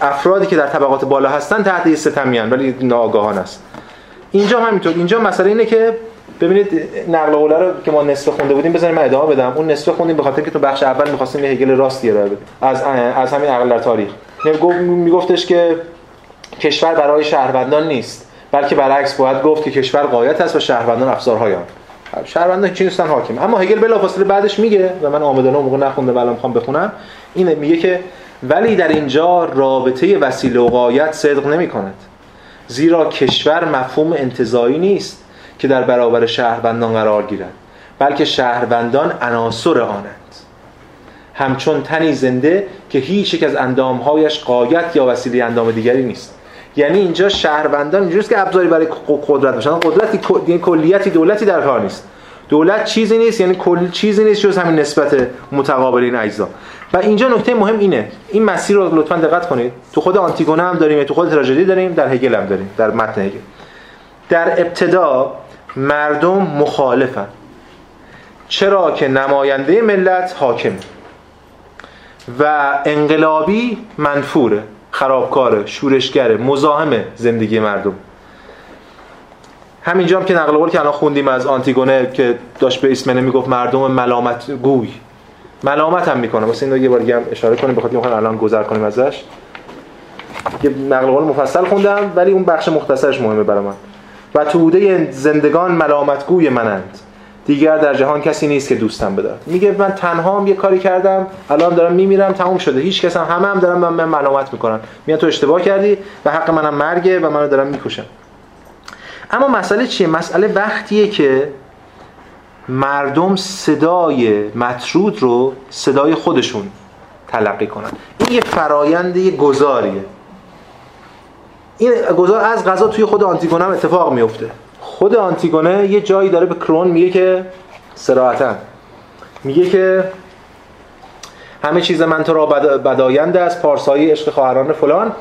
افرادی که در طبقات بالا هستن تحت یه ستمیان ولی ناآگاهان است. اینجا هم همینطور. اینجا مسئله اینه که ببینید نقل قوله رو که ما نصف خونده بودیم بزنیم من ادامه بدم. اون نصف خوندیم به خاطر که تو بخش اول می‌خواستیم یه هگل راستی ارائه بدیم. از از همین عقل در تاریخ. میگفتش که کشور برای شهروندان نیست بلکه برعکس باید گفت که کشور قایت است و شهروندان افزارهای آن شهروندان چی نیستن؟ حاکم. اما هگل بلافاصله بعدش میگه و من آمدانه موقع نخونده الان می‌خوام بخونم اینه میگه که ولی در اینجا رابطه وسیله و قایت صدق نمی کند زیرا کشور مفهوم انتظایی نیست که در برابر شهروندان قرار گیرد بلکه شهروندان عناصر آنند. همچون تنی زنده که هیچ یک از اندامهایش قایت یا وسیله اندام دیگری نیست. یعنی اینجا شهروندان اینجوریست که ابزاری برای قدرت باشن. قدرتی یعنی کلیتی دولتی در کار نیست. دولت چیزی نیست یعنی کل چیزی نیست جز همین نسبت متقابل این اجزا. و اینجا نکته مهم اینه. این مسیر رو لطفا دقت کنید. تو خود آنتیگونه هم داریم تو خود تراژدی داریم در هگل هم داریم در متن هگل. در ابتدا مردم مخالفن. چرا که نماینده ملت حاکم و انقلابی منفوره خرابکاره شورشگره مزاحم زندگی مردم. همینجا هم که نقل قول که الان خوندیم از آنتیگونه که داشت به اسمنه می‌گفت مردم ملامت گوی. ملامت هم می‌کنه. واسه این یه بار دیگه هم اشاره کنیم. بخاطر اینکه الان گذر کنیم ازش. یه نقل قول مفصل خوندم ولی اون بخش مختصرش مهمه برای من. و توده زندگان ملامت گوی منند. دیگر در جهان کسی نیست که دوستم بدارد. میگه من تنها هم یه کاری کردم الان دارم میمیرم تموم شده. هیچ کس هم همه هم دارم من, من ملامت می‌کنن. میگن تو اشتباه کردی و حق منم مرگه و منو دارم می‌کشم اما مسئله چیه؟ مسئله وقتیه که مردم صدای مطرود رو صدای خودشون تلقی کنن. این یه فرایند یه گذاریه این گذار از غذا توی خود آنتیگونه هم اتفاق میفته. خود آنتیگونه یه جایی داره به کرون میگه که سراحتا میگه که همه چیز من تو را بداینده از پارسایی عشق خواهران فلان.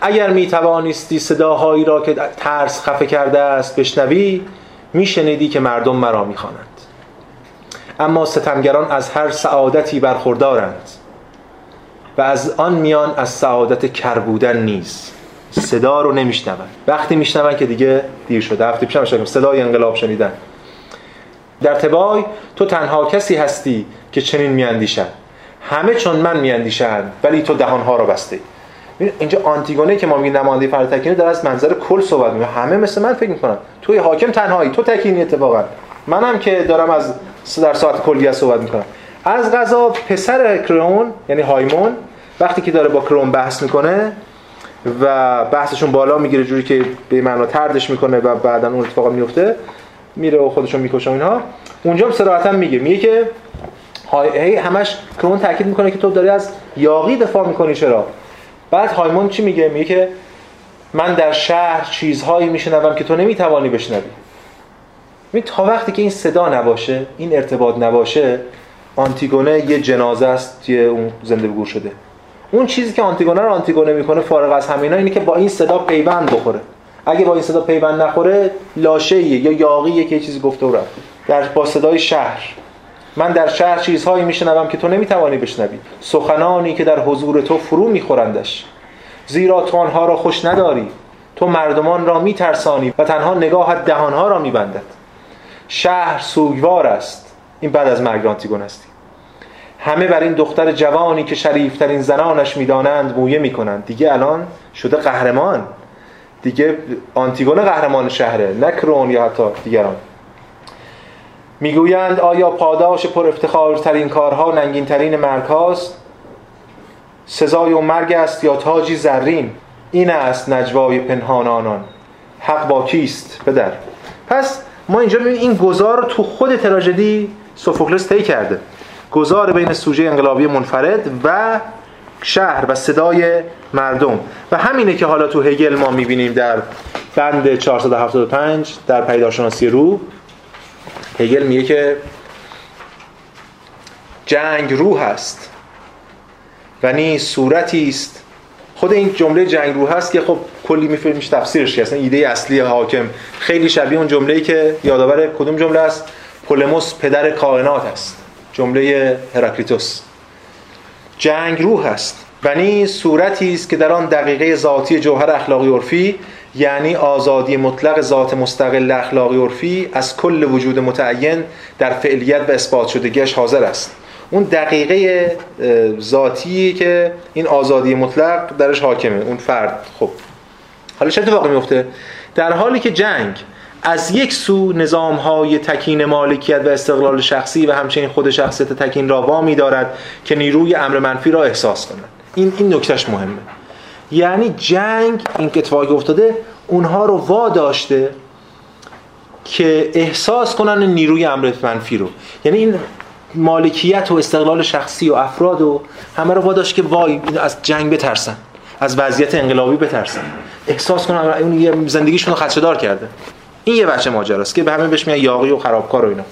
اگر می توانستی صداهایی را که ترس خفه کرده است بشنوی میشنیدی که مردم مرا می‌خوانند. اما ستمگران از هر سعادتی برخوردارند و از آن میان از سعادت کربودن نیست. صدا رو نمیشنون. وقتی میشنون که دیگه دیر شده. هفته پیشم اشاره صدای انقلاب شنیدن. در تبای تو تنها کسی هستی که چنین میاندیشن. همه چون من میاندیشن ولی تو دهانها رو بسته اینجا آنتیگونه که ما میگیم نماینده فرد تکینی در از منظر کل صحبت می‌کنه. همه مثل من فکر می‌کنن. توی حاکم تنهایی. تو تکینی اتفاقا. منم که دارم از در ساعت کلیه صحبت می‌کنم. از غذا پسر کرون یعنی هایمون وقتی که داره با کرون بحث می‌کنه و بحثشون بالا می‌گیره جوری که به معنا تردش می‌کنه و بعدا اون اتفاقا میفته میره و خودشون می‌کشه اینها. اونجا صراحتا میگه میگه که هی همش کرون تاکید می‌کنه که تو داری از یاقی دفاع می‌کنی چرا؟ بعد هایمون چی میگه؟ میگه که من در شهر چیزهایی میشنوم که تو نمی‌توانی بشنوی. می تا وقتی که این صدا نباشه این ارتباط نباشه آنتیگونه یه جنازه است یه اون زنده بگور شده. اون چیزی که آنتیگونه رو آنتیگونه می‌کنه فارغ از همینا اینه که با این صدا پیوند بخوره. اگه با این صدا پیوند نخوره لاشه یا یاقیه که چیزی گفته و رفت در با صدای شهر. من در شهر چیزهایی میشنوم که تو نمی‌توانی بشنوی. سخنانی که در حضور تو فرو میخورندش. زیرا تو آنها را خوش نداری. تو مردمان را میترسانی و تنها نگاهت دهانها را میبندد. شهر سوگوار است. این بعد از مرگ آنتیگون هستی. همه بر این دختر جوانی که شریفترین زنانش می‌دانند مویه می‌کنند. دیگه الان شده قهرمان. دیگه آنتیگون قهرمان شهره نه کرون یا حتی دیگران. می‌گویند آیا پاداش پر افتخارترین کارها ننگین ترین مرگ هاست سزای و مرگ است یا تاجی زرین؟ این است نجوای پنهان آنان حق با کیست بدر پس ما اینجا ببینیم این گذار رو تو خود تراژدی سوفوکلس طی کرده. گذار بین سوژه انقلابی منفرد و شهر و صدای مردم. و همینه که حالا تو هگل ما می‌بینیم در بند 475 در پیدارشناسی روح هگل میگه که جنگ روح است و نیز صورتی است. خود این جمله جنگ روح هست که خب کلی میشه تفسیرش اصلا ایده اصلی حاکم. خیلی شبیه اون جمله‌ای که یادآور کدوم جمله است؟ پولموس پدر کائنات است. جمله هراکلیتوس. جنگ روح است و صورتی است که در آن دقیقه ذاتی جوهر اخلاقی عرفی یعنی آزادی مطلق ذات مستقل اخلاقی عرفی از کل وجود متعین در فعلیت و اثبات شدگیش حاضر است. اون دقیقه ذاتی که این آزادی مطلق درش حاکمه اون فرد. خب. حالا چه اتفاقی میفته در حالی که جنگ از یک سو نظام های تکین مالکیت و استقلال شخصی و همچنین خود شخصیت تکین را وامی دارد که نیروی امر منفی را احساس کنند این این نکتهش مهمه. یعنی جنگ این که اتفاقی افتاده اونها رو وا داشته که احساس کنن نیروی امر منفی رو. یعنی این مالکیت و استقلال شخصی و افراد و همه رو واداشت که وای از جنگ بترسن از وضعیت انقلابی بترسن. احساس کنن اون زندگیشون رو خدشه‌دار کرده. این یه بچه ماجراست که به همه بهش میگن یاغی و خرابکار و اینا.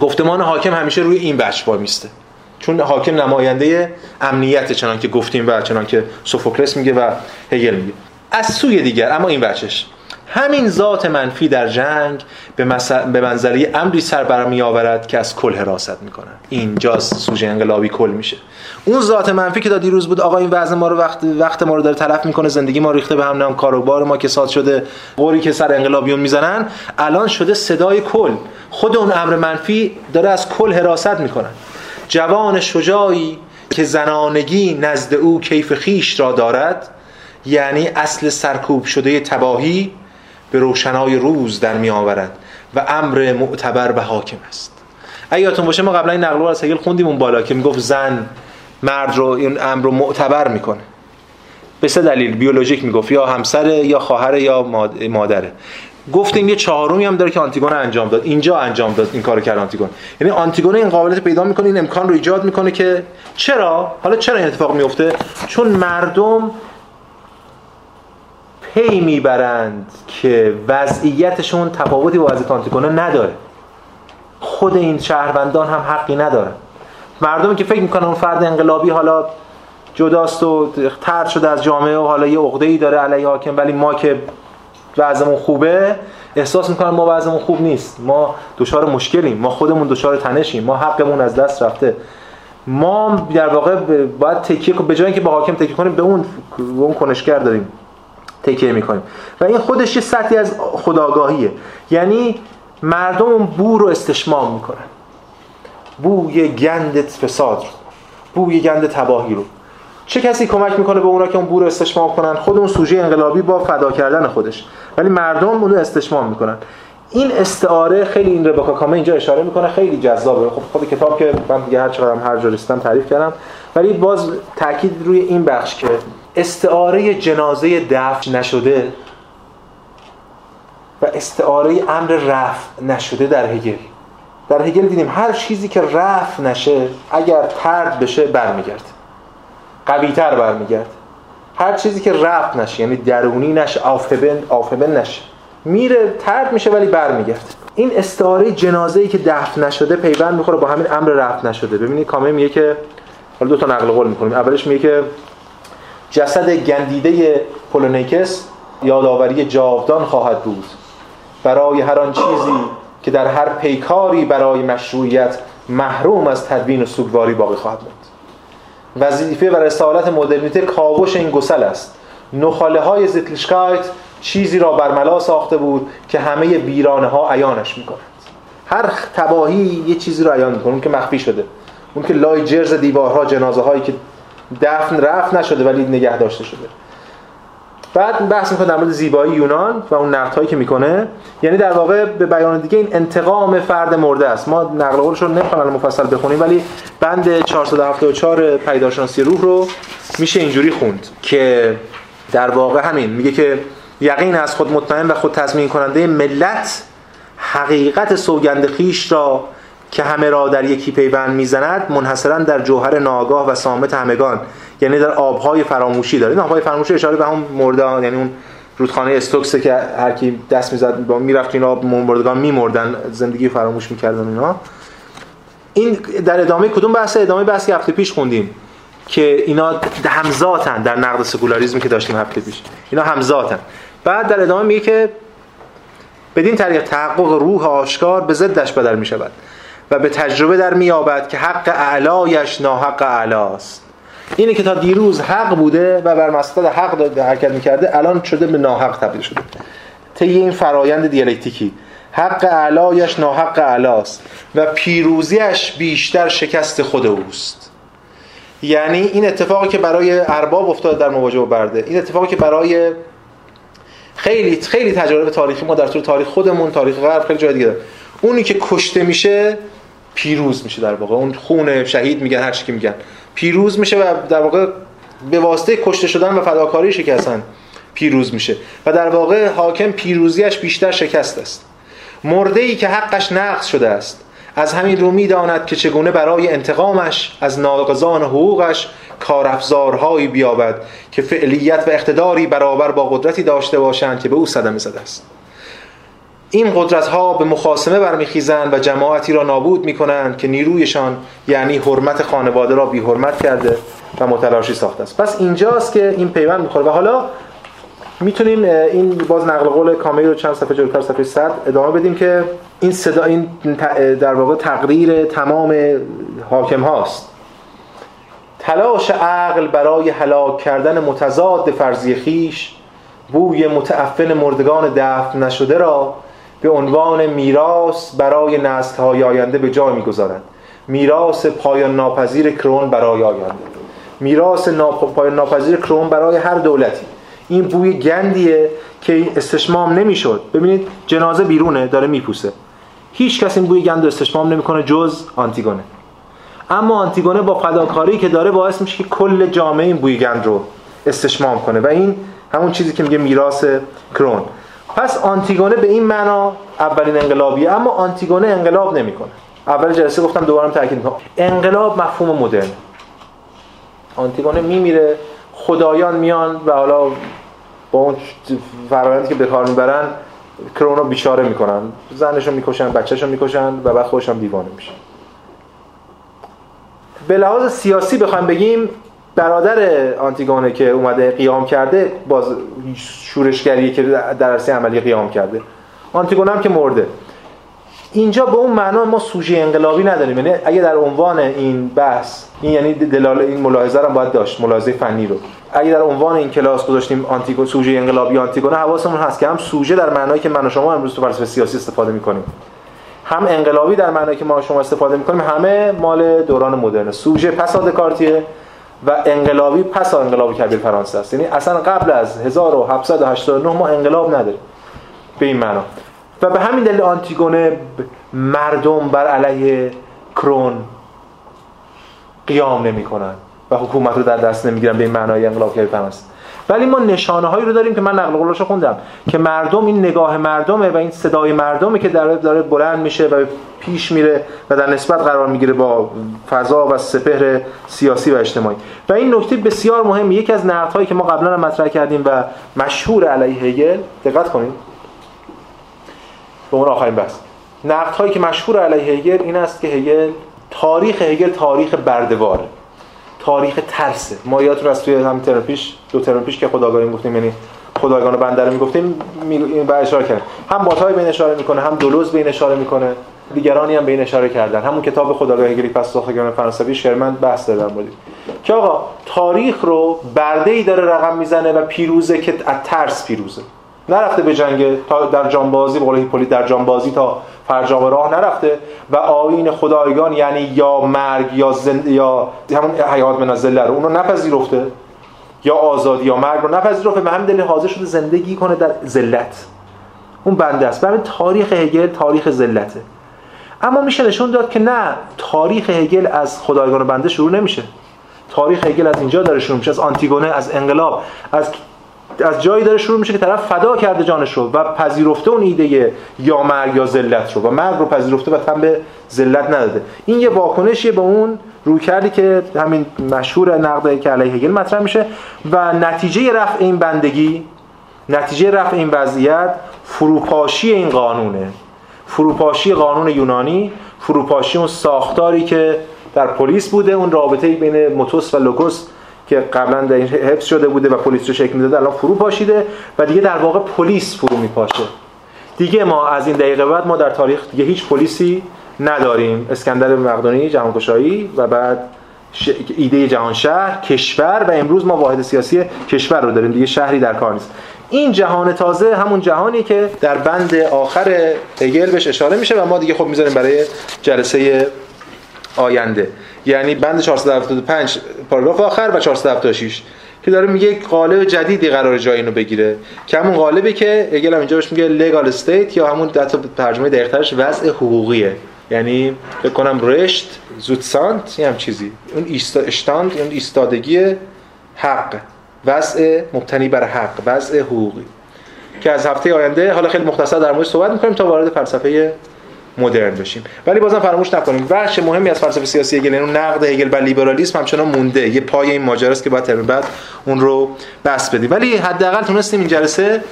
گفتمان حاکم همیشه روی این بچه با میسته چون حاکم نماینده امنیت چنان که گفتیم و چنان که سوفوکلس میگه و هگل میگه. از سوی دیگر اما این بچش همین ذات منفی در جنگ به, به منزله امری سر برمی آورد که از کل حراست می‌کنن اینجاست سوژه انقلابی کل میشه. اون ذات منفی که تا دیروز بود آقا این وضع ما رو وقت وقت ما رو داره تلف می‌کنه زندگی ما ریخته به هم نام کاروبار ما که ساد شده قوری که سر انقلابیون می‌زنن الان شده صدای کل. خود اون امر منفی داره از کل حراست می‌کنن جوان شجاعی که زنانگی نزد او کیف خیش را دارد یعنی اصل سرکوب شده تباهی به روشنای روز در می آورد و امر معتبر و حاکم است. یادتون باشه ما قبلا این نقل از هگل خوندیم اون بالا که می‌گفت زن مرد رو این امر رو معتبر می‌کنه به سه دلیل بیولوژیک می‌گفت یا همسر یا خواهر یا مادره. گفتیم یه چهارمی هم داره که آنتیگون انجام داد. اینجا انجام داد این کارو کرد آنتیگون. یعنی آنتیگون این قابلیت پیدا می‌کنه این امکان رو ایجاد می‌کنه که چرا؟ حالا چرا این اتفاق میفته چون مردم پی می‌برند که وضعیتشون تفاوتی با وضعیت آنتیگونه نداره. خود این شهروندان هم حقی ندارن. مردمی که فکر می‌کنن اون فرد انقلابی حالا جداست و ترد شده از جامعه و حالا یه عقده داره علیه حاکم ولی ما که وضعمون خوبه احساس می‌کنن ما وضعمون خوب نیست. ما دچار مشکلیم. ما خودمون دچار تنشیم. ما حقمون از دست رفته. ما در واقع باید تکیه به جای اینکه با حاکم تکیه کنیم به اون به اون کنشگر داریم. تکیه می‌کنیم. و این خودش یه سطحی از خداگاهیه. یعنی مردم اون بو رو استشمام می‌کنن. بوی گند فساد رو بوی گند تباهی رو. چه کسی کمک می‌کنه به اونا که اون بو رو استشمام کنن؟ خود اون سوژه انقلابی با فدا کردن خودش. ولی مردم اون استشمام می‌کنن. این استعاره خیلی این ربکا کامه اینجا اشاره می‌کنه. خیلی جذابه. خب خود کتاب که من دیگه هر چقدرم هر جا تعریف کردم. ولی باز تاکید روی این بخش که استعاره جنازه دفن نشده و استعاره امر رفع نشده در هگل. در هگل دیدیم هر چیزی که رفع نشه اگر ترد بشه برمیگرد قویتر برمیگرد هر چیزی که رفع نشه یعنی درونی نشه aufheben aufheben نشه. میره طرد میشه ولی برمیگرده این استعاره جنازه ای که دفن نشده پیوند می‌خوره با همین امر رفع نشده. ببینید کامه میگه که حالا دو تا نقل قول می‌کنیم. اولش میگه که جسد گندیده پولونیکس یادآوری جاودان خواهد بود. برای هر آن چیزی که در هر پیکاری برای مشروعیت محروم از تدفین و سوگواری باقی خواهد ماند وظیفه و رسالت مدرنیته کاوش این گسل است. نخاله های زیتلشکایت چیزی را برملا ساخته بود که همه بیرانه ها عیانش می‌کنند هر تباهی یه چیزی رو عیان می‌کنه اون که مخفی شده. اون که لای جرز دیوارها جنازه هایی که دفن رفت نشده ولی نگه داشته شده. بعد بحث می‌کنه در مورد زیبایی یونان و اون نقد هایی که می‌کنه. یعنی در واقع به بیان دیگه این انتقام فرد مرده است. ما نقل قولش رو نمی‌خوام مفصل بخونیم ولی بند 474 پیداشناسی روح رو میشه اینجوری خوند که در واقع همین میگه که یقین از خود مطمئن و خود تضمین کننده ملت حقیقت سوگند خیش را که همه را در یکی پیوند می‌زند منحصرا در جوهر ناگاه و سامت همگان یعنی در آبهای فراموشی داره. این آبهای فراموشی اشاره به هم مردان یعنی اون رودخانه استوکس که هر کی دست می‌زد می‌رفت اینا مردگان میمردن زندگی فراموش می‌کردن اینا. این در ادامه کدوم بحث؟ ادامه بحثی هفته پیش خوندیم که اینا همزاتن در نقد سکولاریسم که داشتیم هفته پیش. اینا همزاتن بعد در ادامه میگه که بدین طریق تحقق روح آشکار به ضدش بدل می شود و به تجربه در میابد که حق اعلایش ناحق اعلاست. اینه که تا دیروز حق بوده و بر مسطح حق حرکت می‌کرده الان شده به ناحق تبدیل شده. طی این فرایند دیالکتیکی حق اعلایش ناحق اعلاست و پیروزیش بیشتر شکست خود اوست. یعنی این اتفاقی که برای ارباب افتاد در مواجهه با برده این اتفاقی که برای خیلی خیلی تجارب تاریخی ما در طول تاریخ خودمون تاریخ غرب خیلی جای دیگه. اونی که کشته میشه پیروز میشه در واقع. اون خون شهید میگن هر چی میگن. پیروز میشه و در واقع به واسطه کشته شدن و فداکاری که پیروز میشه. و در واقع حاکم پیروزیش بیشتر شکست است. مرده ای که حقش نقض شده است از همین رو می‌داند که چگونه برای انتقامش از ناقضان حقوقش کارافزارهایی بیابد که فعلیت و اقتداری برابر با قدرتی داشته باشند که به او صدمه زده است. این قدرت ها به مخاسمه برمیخیزند و جماعتی را نابود می‌کنند که نیرویشان یعنی حرمت خانواده را بی حرمت کرده و متلاشی ساخته است. پس اینجاست که این پیوند می‌خوره. و حالا می‌تونیم این باز نقل قول کامی رو چند صفحه جلوتر صفحه 100 ادامه بدیم که این صدا این در واقع تقریر تمام حاکم هاست تلاش عقل برای هلاک کردن متضاد فرضی خیش بوی متعفن مردگان دفن نشده را به عنوان میراث برای نسل‌های آینده به جای می‌گذارند میراث پایان ناپذیر کرون برای آینده. میراث پایان ناپذیر کرون برای هر دولتی. این بوی گندیه که استشمام نمی‌شد. ببینید جنازه بیرونه داره میپوسه. هیچ کس این بوی گند رو استشمام نمی‌کنه جز آنتیگونه. اما آنتیگونه با فداکاری که داره باعث میشه که کل جامعه این بوی گند رو استشمام کنه. و این همون چیزی که میگه میراث کرون. پس آنتیگونه به این معنا اولین انقلابیه اما آنتیگونه انقلاب نمی‌کنه. اول جلسه گفتم دوبارم تاکید می‌کنم. انقلاب مفهوم مدرن. آنتیگونه میمیره خدایان میان و حالا با اون فرآیندی که به کار می‌برن کرونو بیچاره می‌کنن. زنشو می‌کشن بچهشو می‌کشن و بعد خودشون دیوانه میشن. به لحاظ سیاسی بخوایم بگیم برادر آنتیگونه که اومده قیام کرده باز شورشگری که در عرصه عملی قیام کرده. آنتیگونه هم که مرده. اینجا به اون معنا ما سوژه انقلابی نداریم. یعنی اگه در عنوان این بحث این یعنی دلال این ملاحظه رو باید داشت ملاحظه فنی رو. اگه در عنوان این کلاس گذاشتیم آنتیگو سوژه انقلابی آنتیگونه حواسمون هست که هم سوژه در معنایی که من و شما امروز تو فلسفه سیاسی استفاده می‌کنیم. هم انقلابی در معنایی که ما شما استفاده می‌کنیم همه مال دوران مدرن. سوژه پس کارتیه و انقلابی پس انقلاب کبیر فرانسه است. یعنی اصلا قبل از 1789 ما انقلاب نداریم. به این معنا. و به همین دلیل آنتیگونه مردم بر علیه کرون قیام نمی‌کنن و حکومت رو در دست نمی‌گیرن به این معنای انقلاب کبیر فرانسه. ولی ما نشانه هایی رو داریم که من نقل قولش خوندم که مردم این نگاه مردمه و این صدای مردمه که داره داره بلند میشه و پیش میره و در نسبت قرار می‌گیره با فضا و سپهر سیاسی و اجتماعی. و این نکته بسیار مهم یکی از هایی که ما قبلا هم مطرح کردیم و مشهور علیه هگل دقت کنید به اون آخرین بحث. هایی که مشهور علیه هگل این است که هگل تاریخ هگل تاریخ بردواره. تاریخ ترسه ما یادتون از توی هم ترپیش دو ترپیش که خداگاهی گفتیم یعنی خدایگان بنده رو می‌گفتیم بعد اشاره کردن. هم باتای به اشاره می‌کنه هم دولوز به اشاره می‌کنه دیگرانی هم به این اشاره کردن. همون کتاب خداگاه هگلی پس ساختگان فرانسوی شرمند بحث دادن بودیم که آقا تاریخ رو برده ای داره رقم می‌زنه و پیروزه که از ترس پیروزه. نرفته به جنگ تا در جانبازی به قول در جانبازی تا فرجام راه نرفته و آیین خدایگان یعنی یا مرگ یا زند یا همون حیات من از رو اونو نپذیرفته. یا آزادی یا مرگ رو نپذیرفته به همین دلیل حاضر شده زندگی کنه در ذلت. اون بنده است. برای تاریخ هگل تاریخ ذلته. اما میشه نشون داد که نه تاریخ هگل از خدایگان بنده شروع نمیشه. تاریخ هگل از اینجا داره شروع میشه از آنتیگونه از انقلاب از از جایی داره شروع میشه که طرف فدا کرده جانش رو و پذیرفته اون ایده یا مرگ یا ذلت رو و مرگ رو پذیرفته و تن به ذلت نداده. این یه واکنشیه به اون روی کردی که همین مشهور نقد که علیه هگل مطرح میشه و نتیجه رفع این بندگی نتیجه رفع این وضعیت فروپاشی این قانونه. فروپاشی قانون یونانی فروپاشی اون ساختاری که در پلیس بوده اون رابطه بین موتوس و لوگوس که قبلا در این حفظ شده بوده و پلیس رو شکل می‌داده الان فرو پاشیده و دیگه در واقع پلیس فرو میپاشه. دیگه ما از این دقیقه بعد ما در تاریخ دیگه هیچ پلیسی نداریم. اسکندر مقدونی جهانگشایی و بعد. ایده جهان شهر کشور و امروز ما واحد سیاسی کشور رو داریم. دیگه شهری در کار نیست. این جهان تازه همون جهانی که در بند آخر هگل بهش اشاره میشه و ما دیگه خب می‌ذاریم برای جلسه آینده. یعنی بند 475 پاراگراف آخر و 476 که داره میگه قالب جدیدی قرار جای اینو بگیره. که همون قالبی که هگل اینجا بهش میگه legal state یا همون حتی ترجمه دقیق‌ترش وضع حقوقیه. یعنی فکر کنم رشت زودسانت یه هم چیزی. اون اشتاند اون ایستادگی حق. وضع مبتنی بر حق وضع حقوقی. که از هفته آینده حالا خیلی مختصر در موردش صحبت می‌کنیم تا وارد فلسفه مدرن بشیم. ولی بازم فراموش نکنیم. بخش مهمی از فلسفه سیاسی هگل یعنی نقد هگل بر لیبرالیسم همچنان مونده. یه پای این ماجراست که باید ترم بعد اون رو بس بدیم. ولی حداقل تونستیم این جلسه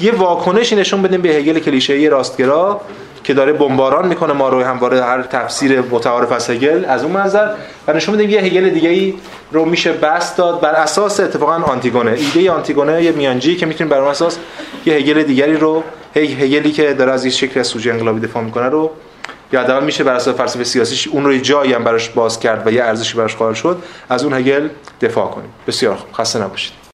یه واکنشی نشون بدیم به هگل کلیشه‌ای راستگرا که داره بمباران می‌کنه. ما رو همواره هر تفسیر متعارف از هگل از اون منظر. و نشون بدیم یه هگل دیگه ای رو میشه بس داد. بر اساس اتفاقا آنتیگونه. ایده آنتیگونه یه میانجی که می‌تونیم بر اون اساس یه هگل دیگری رو هگلی که داره از این شکل از سوژه انقلابی دفاع می‌کنه رو یا حداقل میشه بر اساس فلسفه سیاسیش اون رو جایی هم براش باز کرد و یه ارزشی براش قائل شد از اون هگل دفاع کنیم. بسیار خوب. خسته نباشید.